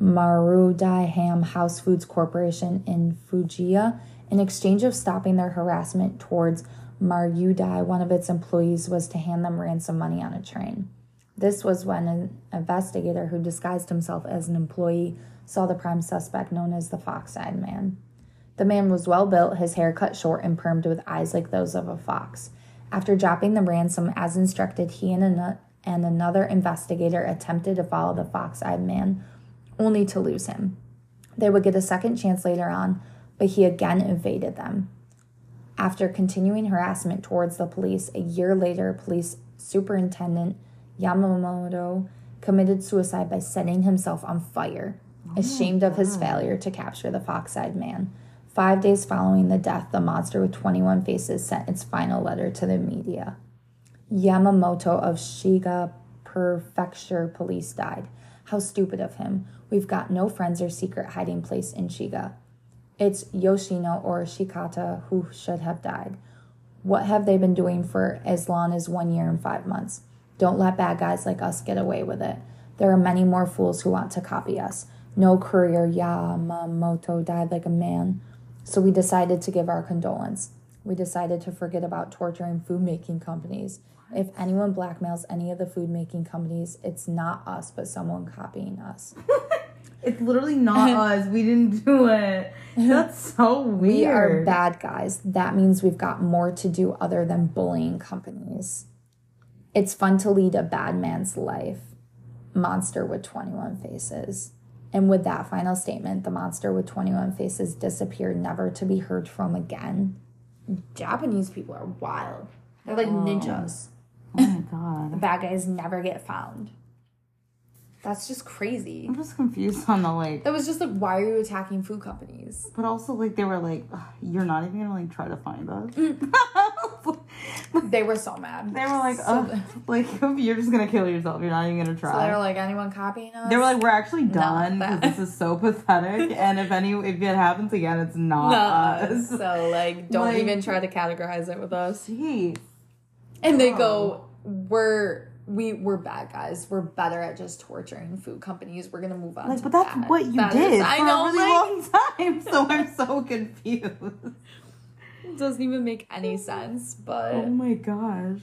Marudai Ham House Foods Corporation in Fujiya. In exchange of stopping their harassment towards Marudai, one of its employees was to hand them ransom money on a train. This was when an investigator who disguised himself as an employee saw the prime suspect known as the Fox-eyed Man. The man was well built, his hair cut short and permed with eyes like those of a fox. After dropping the ransom as instructed, he and, an- and another investigator attempted to follow the fox-eyed man, only to lose him. They would get a second chance later on, but he again evaded them. After continuing harassment towards the police, a year later, police superintendent Yamamoto committed suicide by setting himself on fire, oh ashamed of his failure to capture the fox-eyed man. Five days following the death, the monster with 21 faces sent its final letter to the media. Yamamoto of Shiga Prefecture Police died. How stupid of him. We've got no friends or secret hiding place in Shiga. It's Yoshino or Shikata who should have died. What have they been doing for as long as one year and five months? Don't let bad guys like us get away with it. There are many more fools who want to copy us. No courier Yamamoto died like a man. So we decided to give our condolence. We decided to forget about torturing food making companies. If anyone blackmails any of the food making companies, it's not us, but someone copying us. It's literally not us. We didn't do it. That's so weird. We are bad guys. That means we've got more to do other than bullying companies. It's fun to lead a bad man's life. Monster with 21 faces. And with that final statement, the monster with 21 faces disappeared, never to be heard from again. Japanese people are wild. They're like ninjas. Oh my god. The bad guys never get found. That's just crazy. I'm just confused on the like, That was just like, why are you attacking food companies? but also like they were like, you're not even gonna like try to find us. Mm. They were so mad. they were like, oh, like you're just gonna kill yourself. You're not even gonna try. So they were like, anyone copying us? They were like, we're actually done because this is so pathetic. And if any, if it happens again, it's not us. So like, don't Like- even try to categorize it with us. And they go, we're we we're bad guys. We're better at just torturing food companies. We're gonna move on. Like, but that's that. what you That did is- for I know, a really like, long time. So I'm so confused. it doesn't even make any sense. But Oh my gosh.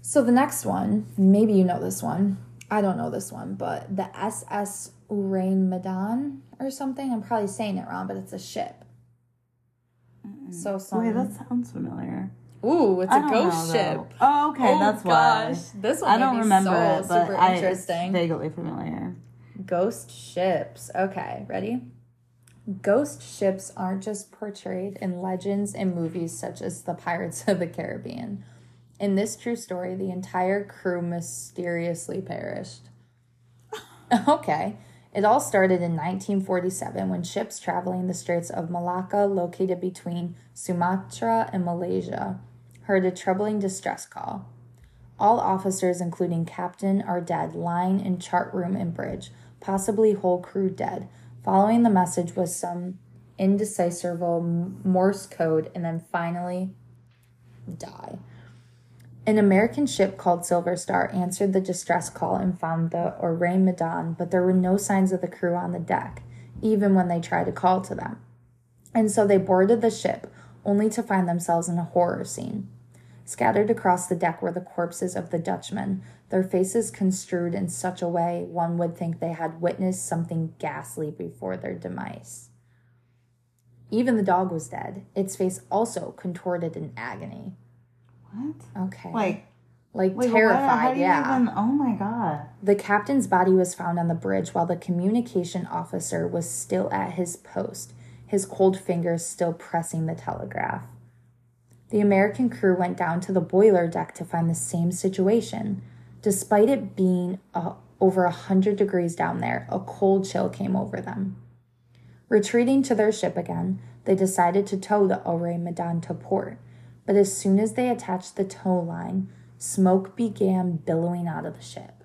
So the next one, maybe you know this one. I don't know this one, but the SS Ourang Medan. or something. I'm probably saying it wrong, but it's a ship. So some. Wait, that sounds familiar. Ooh, it's a ghost know, ship. Oh, okay, Oh, that's why. gosh. This one I don't remember so it, but super I, it's interesting. vaguely familiar. Ghost ships. Okay, ready? Ghost ships aren't just portrayed in legends and movies such as the Pirates of the Caribbean. In this true story, the entire crew mysteriously perished. okay. It all started in 1947 when ships traveling the Straits of Malacca, located between Sumatra and Malaysia, heard a troubling distress call. All officers, including captain, are dead, lying in chart room and bridge, possibly whole crew dead. Following the message was some indecipherable Morse code, and then finally die. An American ship called Silver Star answered the distress call and found the Ourang Medan, but there were no signs of the crew on the deck, even when they tried to call to them. And so they boarded the ship, only to find themselves in a horror scene. Scattered across the deck were the corpses of the Dutchmen, their faces construed in such a way one would think they had witnessed something ghastly before their demise. Even the dog was dead, its face also contorted in agony. What? Okay. Like, like wait, terrified, What, how do you yeah. even, oh my god. The captain's body was found on the bridge while the communication officer was still at his post, his cold fingers still pressing the telegraph. The American crew went down to the boiler deck to find the same situation. Despite it being uh, over a 100 degrees down there, a cold chill came over them. Retreating to their ship again, they decided to tow the Ore Medan to port, but as soon as they attached the tow line, smoke began billowing out of the ship.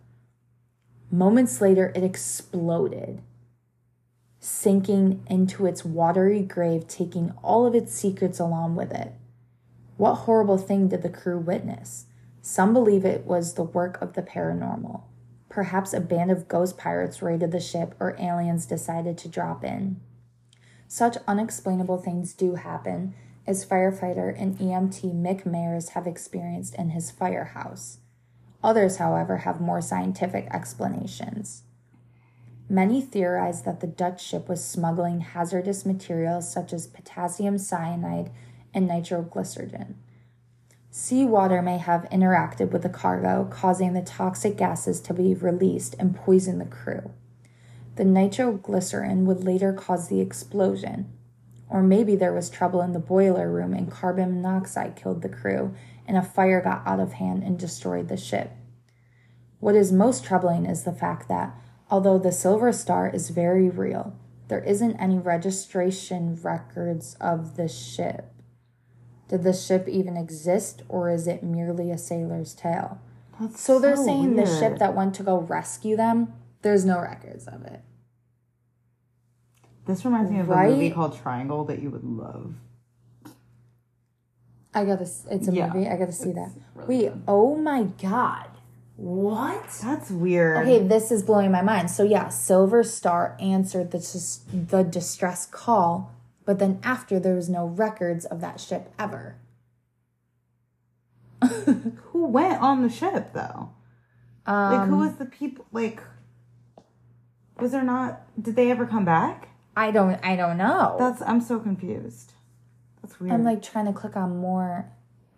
Moments later, it exploded, sinking into its watery grave, taking all of its secrets along with it. What horrible thing did the crew witness? Some believe it was the work of the paranormal. Perhaps a band of ghost pirates raided the ship or aliens decided to drop in. Such unexplainable things do happen, as firefighter and EMT Mick Mayers have experienced in his firehouse. Others, however, have more scientific explanations. Many theorize that the Dutch ship was smuggling hazardous materials such as potassium cyanide and nitroglycerin. Seawater may have interacted with the cargo, causing the toxic gases to be released and poison the crew. The nitroglycerin would later cause the explosion. Or maybe there was trouble in the boiler room and carbon monoxide killed the crew and a fire got out of hand and destroyed the ship. What is most troubling is the fact that, although the Silver Star is very real, there isn't any registration records of the ship. Did the ship even exist, or is it merely a sailor's tale? That's So they're saying the ship that went to go rescue them, there's no records of it. This reminds me of a movie called Triangle that you would love. I gotta, it's a Yeah. movie, I gotta see that. Really Wait, good. oh my god. What? That's weird. Okay, this is blowing my mind. So yeah, Silver Star answered the the distress call, but then after there was no records of that ship ever. Who went on the ship though? Um, Like who was the people? Like, was there not? Did they ever come back? I don't I don't know. That's I'm so confused. That's weird. I'm like trying to click on more.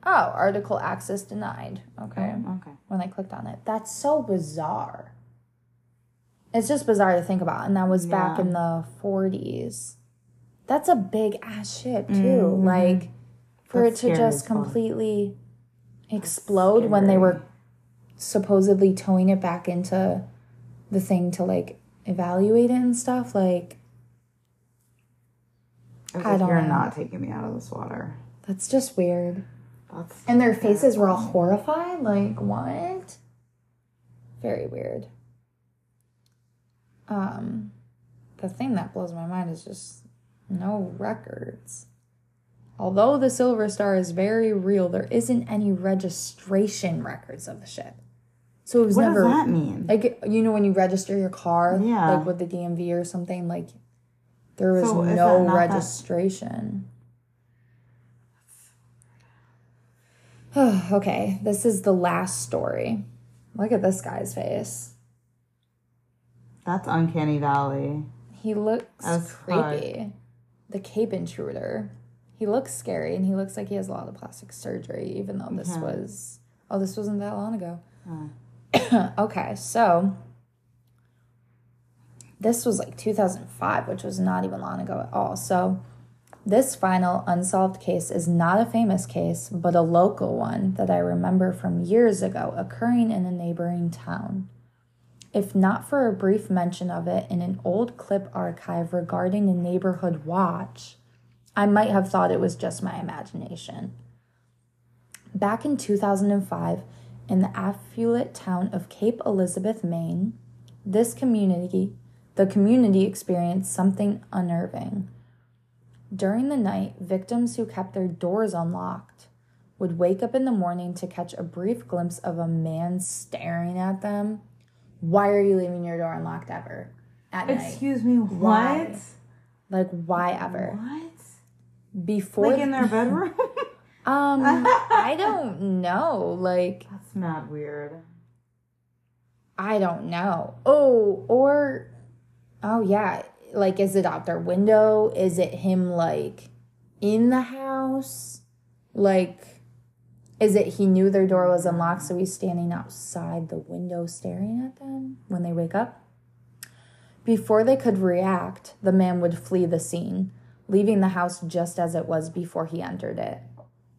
Oh, article access denied. Okay. Oh, okay. When I clicked on it, that's so bizarre. It's just bizarre to think about, and that was back in the 40s. That's a big ass ship too. Like for Mm-hmm. That's it to just completely explode when they were supposedly towing it back into the thing to like evaluate it and stuff. Like I, I like, don't You're know. not taking me out of this water. that's just weird. That's And their faces were all horrified. Like, what? Very weird. Um, the thing that blows my mind is just no records. Although the Silver Star is very real, there isn't any registration records of the ship. So it was What never does that mean? like you know when you register your car, Yeah. like with the DMV or something, like there was So no registration. okay, this is the last story. Look at this guy's face. That's Uncanny Valley. He looks fuck. creepy. The Cape Intruder. He looks scary and he looks like he has a lot of plastic surgery, even though this Yeah. was. Oh, this wasn't that long ago. Oh. okay, so. This was like 2005, which was not even long ago at all. So, this final unsolved case is not a famous case, but a local one that I remember from years ago occurring in a neighboring town. If not for a brief mention of it in an old clip archive regarding a neighborhood watch, I might have thought it was just my imagination. Back in 2005, in the affluent town of Cape Elizabeth, Maine, this community, the community experienced something unnerving. During the night, victims who kept their doors unlocked would wake up in the morning to catch a brief glimpse of a man staring at them. Why are you leaving your door unlocked ever at night? Excuse me, Why? what? Like why ever? What? Before Like in their bedroom? um I don't know. Like That's not weird. I don't know. Oh, or oh yeah, like is it out their window? Is it him like in the house? Like is it he knew their door was unlocked so he's standing outside the window staring at them when they wake up? Before they could react, the man would flee the scene, leaving the house just as it was before he entered it.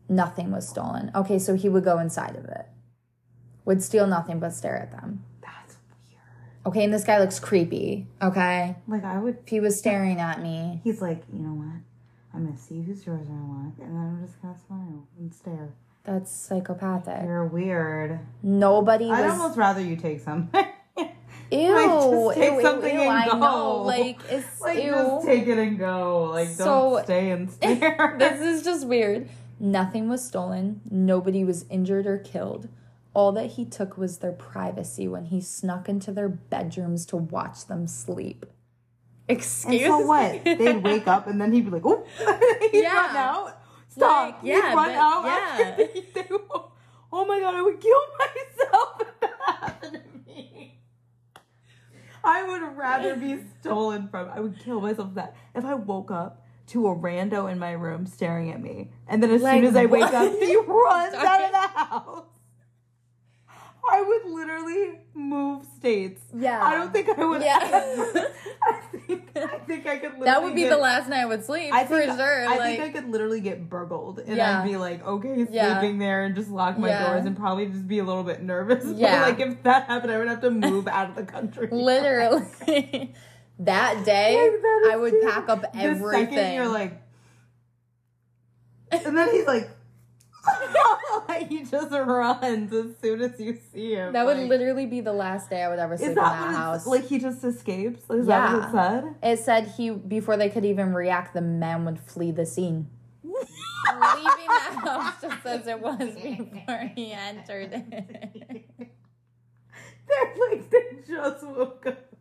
Nothing was stolen. Okay, so he would go inside of it. Would steal nothing but stare at them. That's weird. Okay, and this guy looks creepy. Okay, Like I would. if he was staring at me, He's like, you know what? I'm gonna see whose doors are unlocked, and then I'm just gonna smile and stare. That's psychopathic. You're weird. Nobody I'd was. almost rather you take something. ew, like, just take ew, something ew, and I go. know. Like it's like ew. just take it and go. Like So- don't stay and stare. this is just weird. Nothing was stolen. Nobody was injured or killed. All that he took was their privacy when he snuck into their bedrooms to watch them sleep. and Excuse so what? me. They'd wake up and then he'd be like, "Oh, he'd Yeah. out." Stop. Like, yeah, run but- out. yeah. after they- oh my god, I would kill myself if that happened to me. I would rather be stolen from. I would kill myself for that if I woke up to a rando in my room staring at me, and then as Like, soon as I wake what? up, he runs Sorry. out of the house. I would literally move states. Yeah. I don't think I would. Yeah. I think I think I could. Literally that would be get, the last night I would sleep I for think, sure. I like, think I could literally get burgled, and Yeah. I'd be like, okay, Yeah. sleeping there, and just lock my Yeah. doors, and probably just be a little bit nervous. But, like if that happened, I would have to move out of the country. literally that day Like, that I would pack up The everything. second you're like, and then he's like. he just runs as soon as you see him. that would like- literally be the last day I would ever sleep Is in that that house. Like he just escapes? Is that what it said? It said he before they could even react, the man would flee the scene. Leaving the house just as it was before he entered it. They're like they just woke up.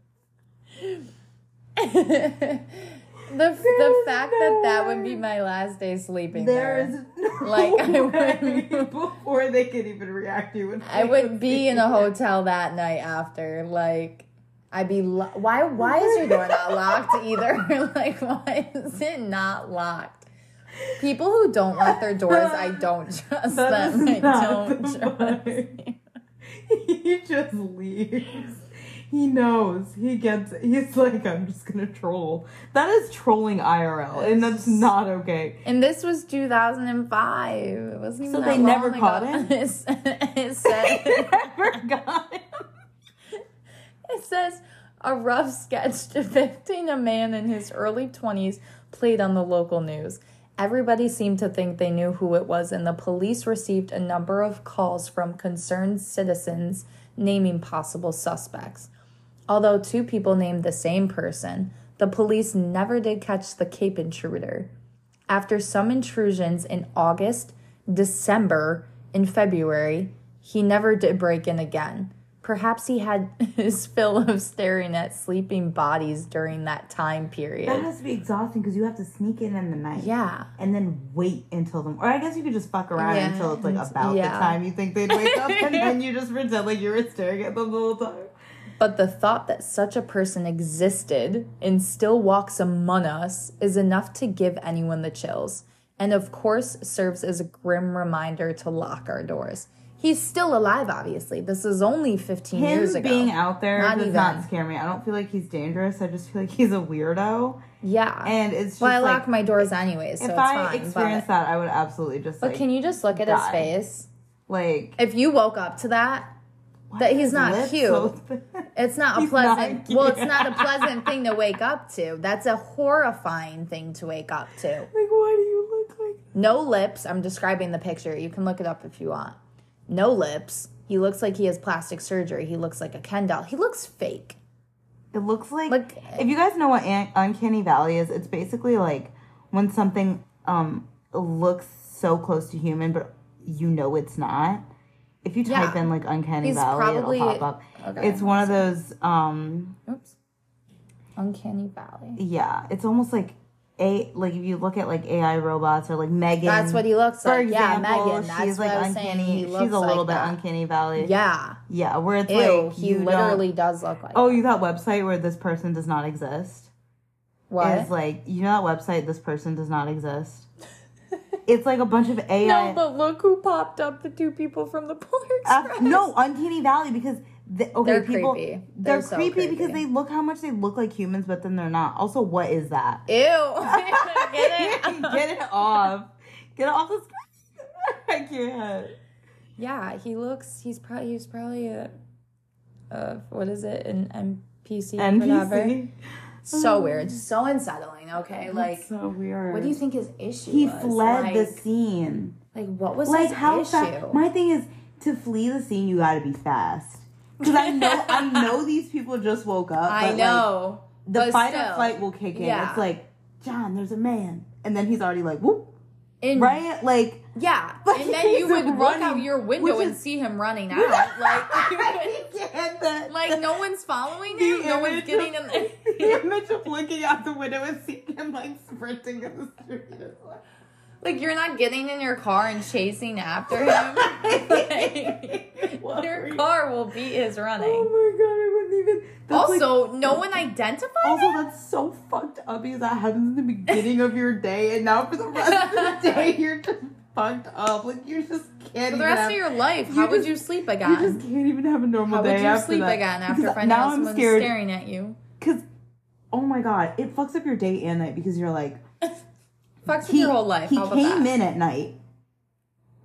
The the fact no that that would be my last day sleeping There there. is no Like, I would- before they could even react. You would. I would be in a hotel that night after. Like, I'd be. Lo- why? Why is your door not locked either? like, why is it not locked? People who don't lock their doors, I don't trust That them. I don't trust. He just leaves. He knows. He gets. He's like, I'm just gonna troll. That is trolling IRL, and that's not okay. And this was 2005. It wasn't even So that they never caught ago. him? It They never got him. It says a rough sketch depicting a man in his early 20s played on the local news. Everybody seemed to think they knew who it was, and the police received a number of calls from concerned citizens naming possible suspects. Although two people named the same person, the police never did catch the Cape intruder. After some intrusions in August, December, and February, he never did break in again. Perhaps he had his fill of staring at sleeping bodies during that time period. That has to be exhausting because you have to sneak in in the night. Yeah. And then wait until them, or I guess you could just fuck around Yeah. until it's like about Yeah. the time you think they'd wake up, and then you just pretend like you were staring at them the whole time. But the thought that such a person existed and still walks among us is enough to give anyone the chills. And of course, serves as a grim reminder to lock our doors. He's still alive, obviously. This is only 15 Him years ago. being out there Not does even. not scare me. I don't feel like he's dangerous. I just feel like he's a weirdo. Yeah. And it's just well, I like, lock my doors anyways, so if it's I fine. experienced but, that, I would absolutely just but like, can you just look at die. his face? like If you woke up to that, that he's not cute. so? It's not a He's not pleasant. well, it's not a pleasant thing to wake up to. That's a horrifying thing to wake up to. Like, why do you look like? No lips. I'm describing the picture. You can look it up if you want. No lips. He looks like he has plastic surgery. He looks like a Ken doll. He looks fake. It looks like. Like- if you guys know what an- uncanny valley is, it's basically like when something um looks so close to human, but you know it's not. If you type Yeah. in like uncanny He's valley, probably- it'll pop up. okay. It's one of those. um Oops. Uncanny Valley. Yeah, it's almost like a like if you look at like AI robots or like Megan. That's what he looks For like. yeah, example, Megan. That's she's what like I was saying. uncanny. He looks she's a little like bit that. uncanny valley. Yeah. Yeah, where it's Ew. like he you don't- literally does look like. Oh, you that website where this person does not exist? what? Is like you know that website this person does not exist. It's like a bunch of AI. no, but look who popped up. The two people from the Polar Uh, no, Uncanny Valley because they, okay, They're people creepy. they're, They're so creepy, because they look how much they look like humans, but then they're not. Also, what is that? Ew. Get it? Get it off. Get it off the screen. I can't. Yeah, he looks. He's probably. He's probably a. Uh, what is it? An NPC. Whatever. NPC. So weird. So unsettling. Okay, like. so weird. What do you think his issue He was? fled like, the scene. Like, what was Like his how issue? fast? My thing is to flee the scene. You got to be fast. Because I know, I know these people just woke up. I but, like, know. the fight still, or flight will kick in. yeah. It's like, John, there's a man, and then he's already like, whoop, in, right? Like, Yeah, Like, and then you would look running, out your window which and see him running out. Like, would- like no one's following the him. No one's getting of- in there. the image of looking out the window and seeing him like sprinting in the street. like- you're not getting in your car and chasing after him. Like, your you- car will beat his running. Oh my god, I wouldn't even. That's like- also, no one identified Also, him. that's so fucked up because that happens in the beginning of your day, and now for the rest of the day, you're just fucked up. Like you just can't. For the rest have, of your life, you how would just- you sleep You again? just can't even have a normal day. How would you sleep that. again after finding now out I'm someone's scared staring at you? because, oh my god, it fucks up your day and night because you're like Fucks he, your whole life. he came that? in at night.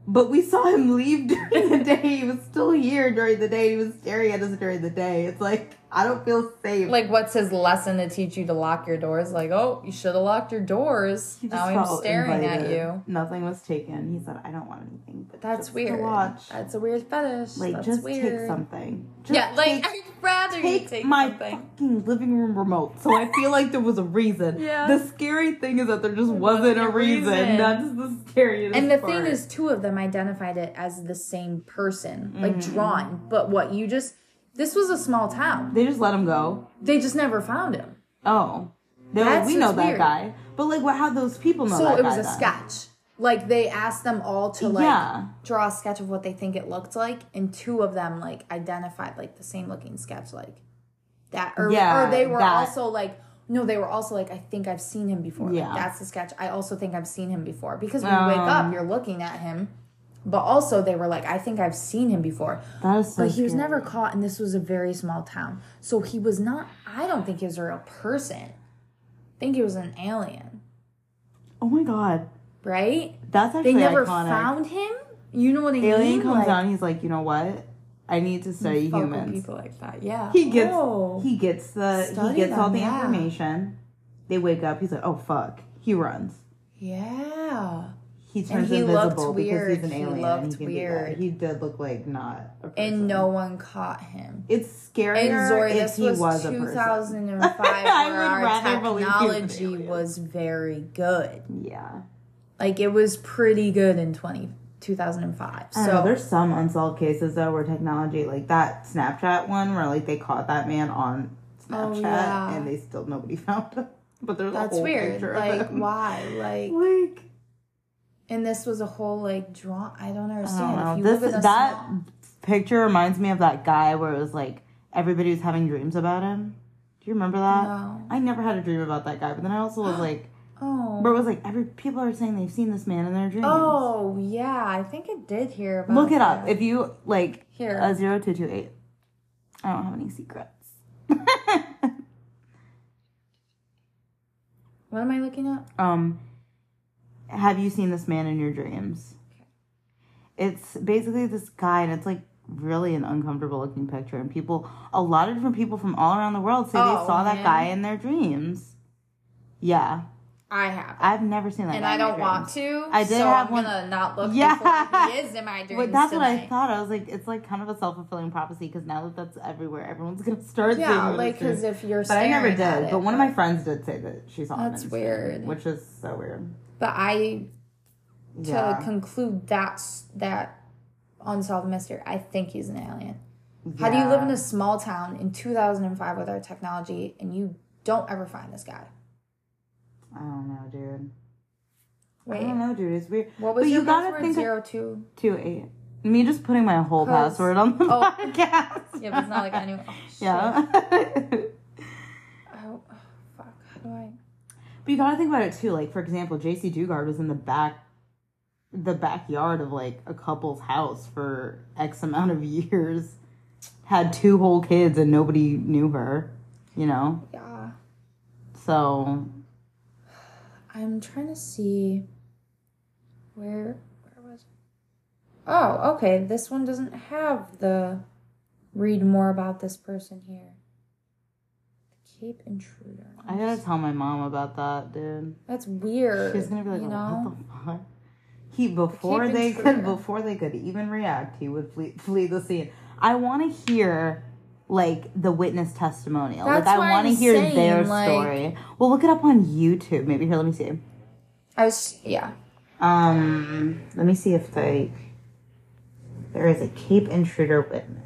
But we saw him leave during the day. He was still here during the day. He was staring at us during the day. It's like I don't feel safe. Like, what's his lesson to teach you to lock your doors? Like, oh, you should have locked your doors. Now I'm staring at you. Nothing was taken. He said, "I don't want anything." But That's weird. Watch. That's a weird fetish. Like, That's just weird. take something. Just yeah, like take, I'd rather you take take my something. fucking living room remote. So I feel like there was a reason. Yeah. The scary thing is that there just wasn't, wasn't a a reason. reason. That's the scariest. And the part. thing is, two of them identified it as the same person, like Mm-hmm. drawn. But what you just this was a small town. they just let him go. They just never found him. Oh, they're like, we know that weird. guy. But like, what? How those people know so that it was guy a then? sketch. Like they asked them all to like Yeah. draw a sketch of what they think it looked like, and two of them like identified like the same looking sketch, like that. Or, Yeah, or they were that. also like. No, they were also like, I think I've seen him before. Yeah. Like, that's the sketch. I also think I've seen him before. Because when you wake Um. up, you're looking at him. But also, they were like, I think I've seen him before. That is so But he was scary. never caught, and this was a very small town. So he was not, I don't think he was a real person. I think he was an alien, Oh my god, right? that's actually They never iconic. found him. You know what I Alien mean? comes Like, down. He's like, you know what? I need to study fuck with humans. people like that. Yeah. He gets Oh. he gets the he Study gets all them, the yeah. information. They wake up. He's like, oh fuck. He runs. Yeah. He turns he invisible because weird. he's an He alien. looked he weird. He did look like not a person. And no one caught him. it's scarier And Zori, if this he was, was, a person. 2005, I where would our was technology alien. was very good. Yeah. Like it was pretty good in 20, 2005. I know, So there's some unsolved cases though where technology, like that Snapchat one, where like they caught that man on oh, Snapchat Oh, yeah. and they still nobody found him. But there's a that's weird. Like why? Like Like and this was a whole like draw. I don't I understand. don't know. If you This live in a that small- picture reminds me of that guy where it was like everybody was having dreams about him. Do you remember that? No. I never had a dream about that guy, but then I also was like, Oh. where it was like every people are saying they've seen this man in their dreams. Oh yeah, I think I did hear about. Look it up if you like Here. a zero two two eight. I don't have any secrets. What am I looking at? um, have you seen this man in your dreams? It's basically this guy, and it's like really an uncomfortable looking picture. And people, a lot of different people from all around the world say Oh, they saw that guy in their dreams. Yeah, I have. I've never seen that. and I don't want to. I did so have I'm one- gonna not look Yeah. before he is in my dreams. But that's what I thought. I was like, it's like kind of a self fulfilling prophecy because now that that's everywhere, everyone's gonna start Yeah, like because if you're. But I never did. it, But one of my friends did say that she saw him. That's in his dream, weird. Which is so weird. But I to Yeah. conclude that's that unsolved mystery. I think he's an alien. How do you live in a small town in 2005 with our technology and you don't ever find this guy? I don't know, dude. Wait. I don't know, dude. It's weird. what was but your you gotta password? think Zero two. two eight. Me just putting my whole 'Cause- password on the oh. podcast. Yeah, but it's not like I knew. Oh, shit. Yeah. Oh, fuck. How do I? But you gotta think about it too. Like for example, Jaycee Dugard was in the back, the backyard of like a couple's house for X amount of years, had two whole kids and nobody knew her. You know, Yeah. so I'm trying to see where where was Oh, okay. This one doesn't have the read more about this person here. The Cape Intruder. I gotta tell my mom about that, dude. That's weird. She's gonna be like, you "What the fuck?" He before Cape they could before they could even react, he would flee flee the scene. I want to hear like the witness testimonial. That's like I want to hear saying, their like- story. Well, look it up on YouTube. Maybe here. Let me see. I was yeah. Um, let me see if they there is a Cape Intruder witness.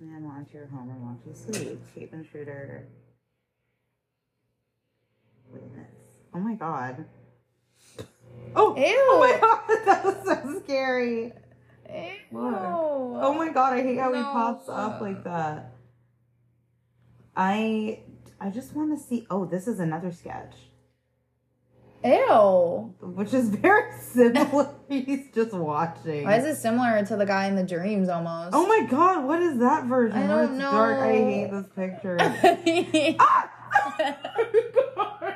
Um, Wants your home and wants you to sleep. Cape Intruder witness. Oh my god. Oh, Ew. oh my god, that was so scary. Ew. Oh my god, I hate how he pops up like that. I I just want to see. Oh, this is another sketch, Ew. which is very similar. He's just watching. Why is it similar to the guy in the dreams almost? Oh my god, what is that version? I where don't it's dark. I hate this picture. ah!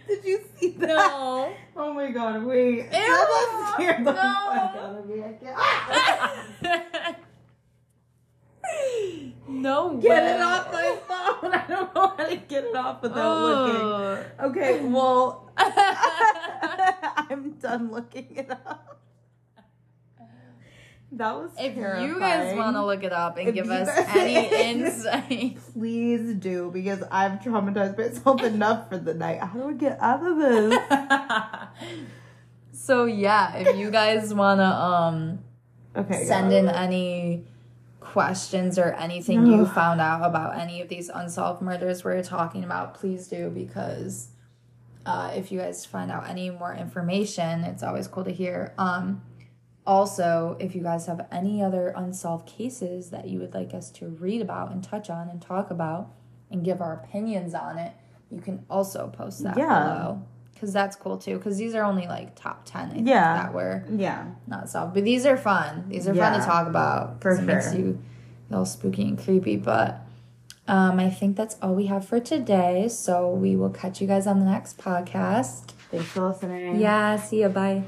Did you see that? no. Oh my god, wait. Ew, That scared the no. fuck out of me. I can't- Ah! No Get way. it off my phone. I don't know how to get it off without looking. Ugh. Okay, well, I'm done looking it up. That was If you guys want to look it up and If give us guys- any insight, Please do because I've traumatized myself enough for the night. How do I get out of this? so yeah, if you guys want to um Okay, send in any questions or anything you found out about any of these unsolved murders we're talking about, please do because uh, if you guys find out any more information, it's always cool to hear. Um, also, if you guys have any other unsolved cases that you would like us to read about and touch on and talk about and give our opinions on it, you can also post that Yeah. below. Because that's cool too. Because these are only like top 10, I think, Yeah. that were Yeah. not solved. But these are fun. These are fun to talk about. For 'cause It makes you all spooky and creepy. But um, I think that's all we have for today. So we will catch you guys on the next podcast. Thanks for listening. Yeah, see ya. Bye.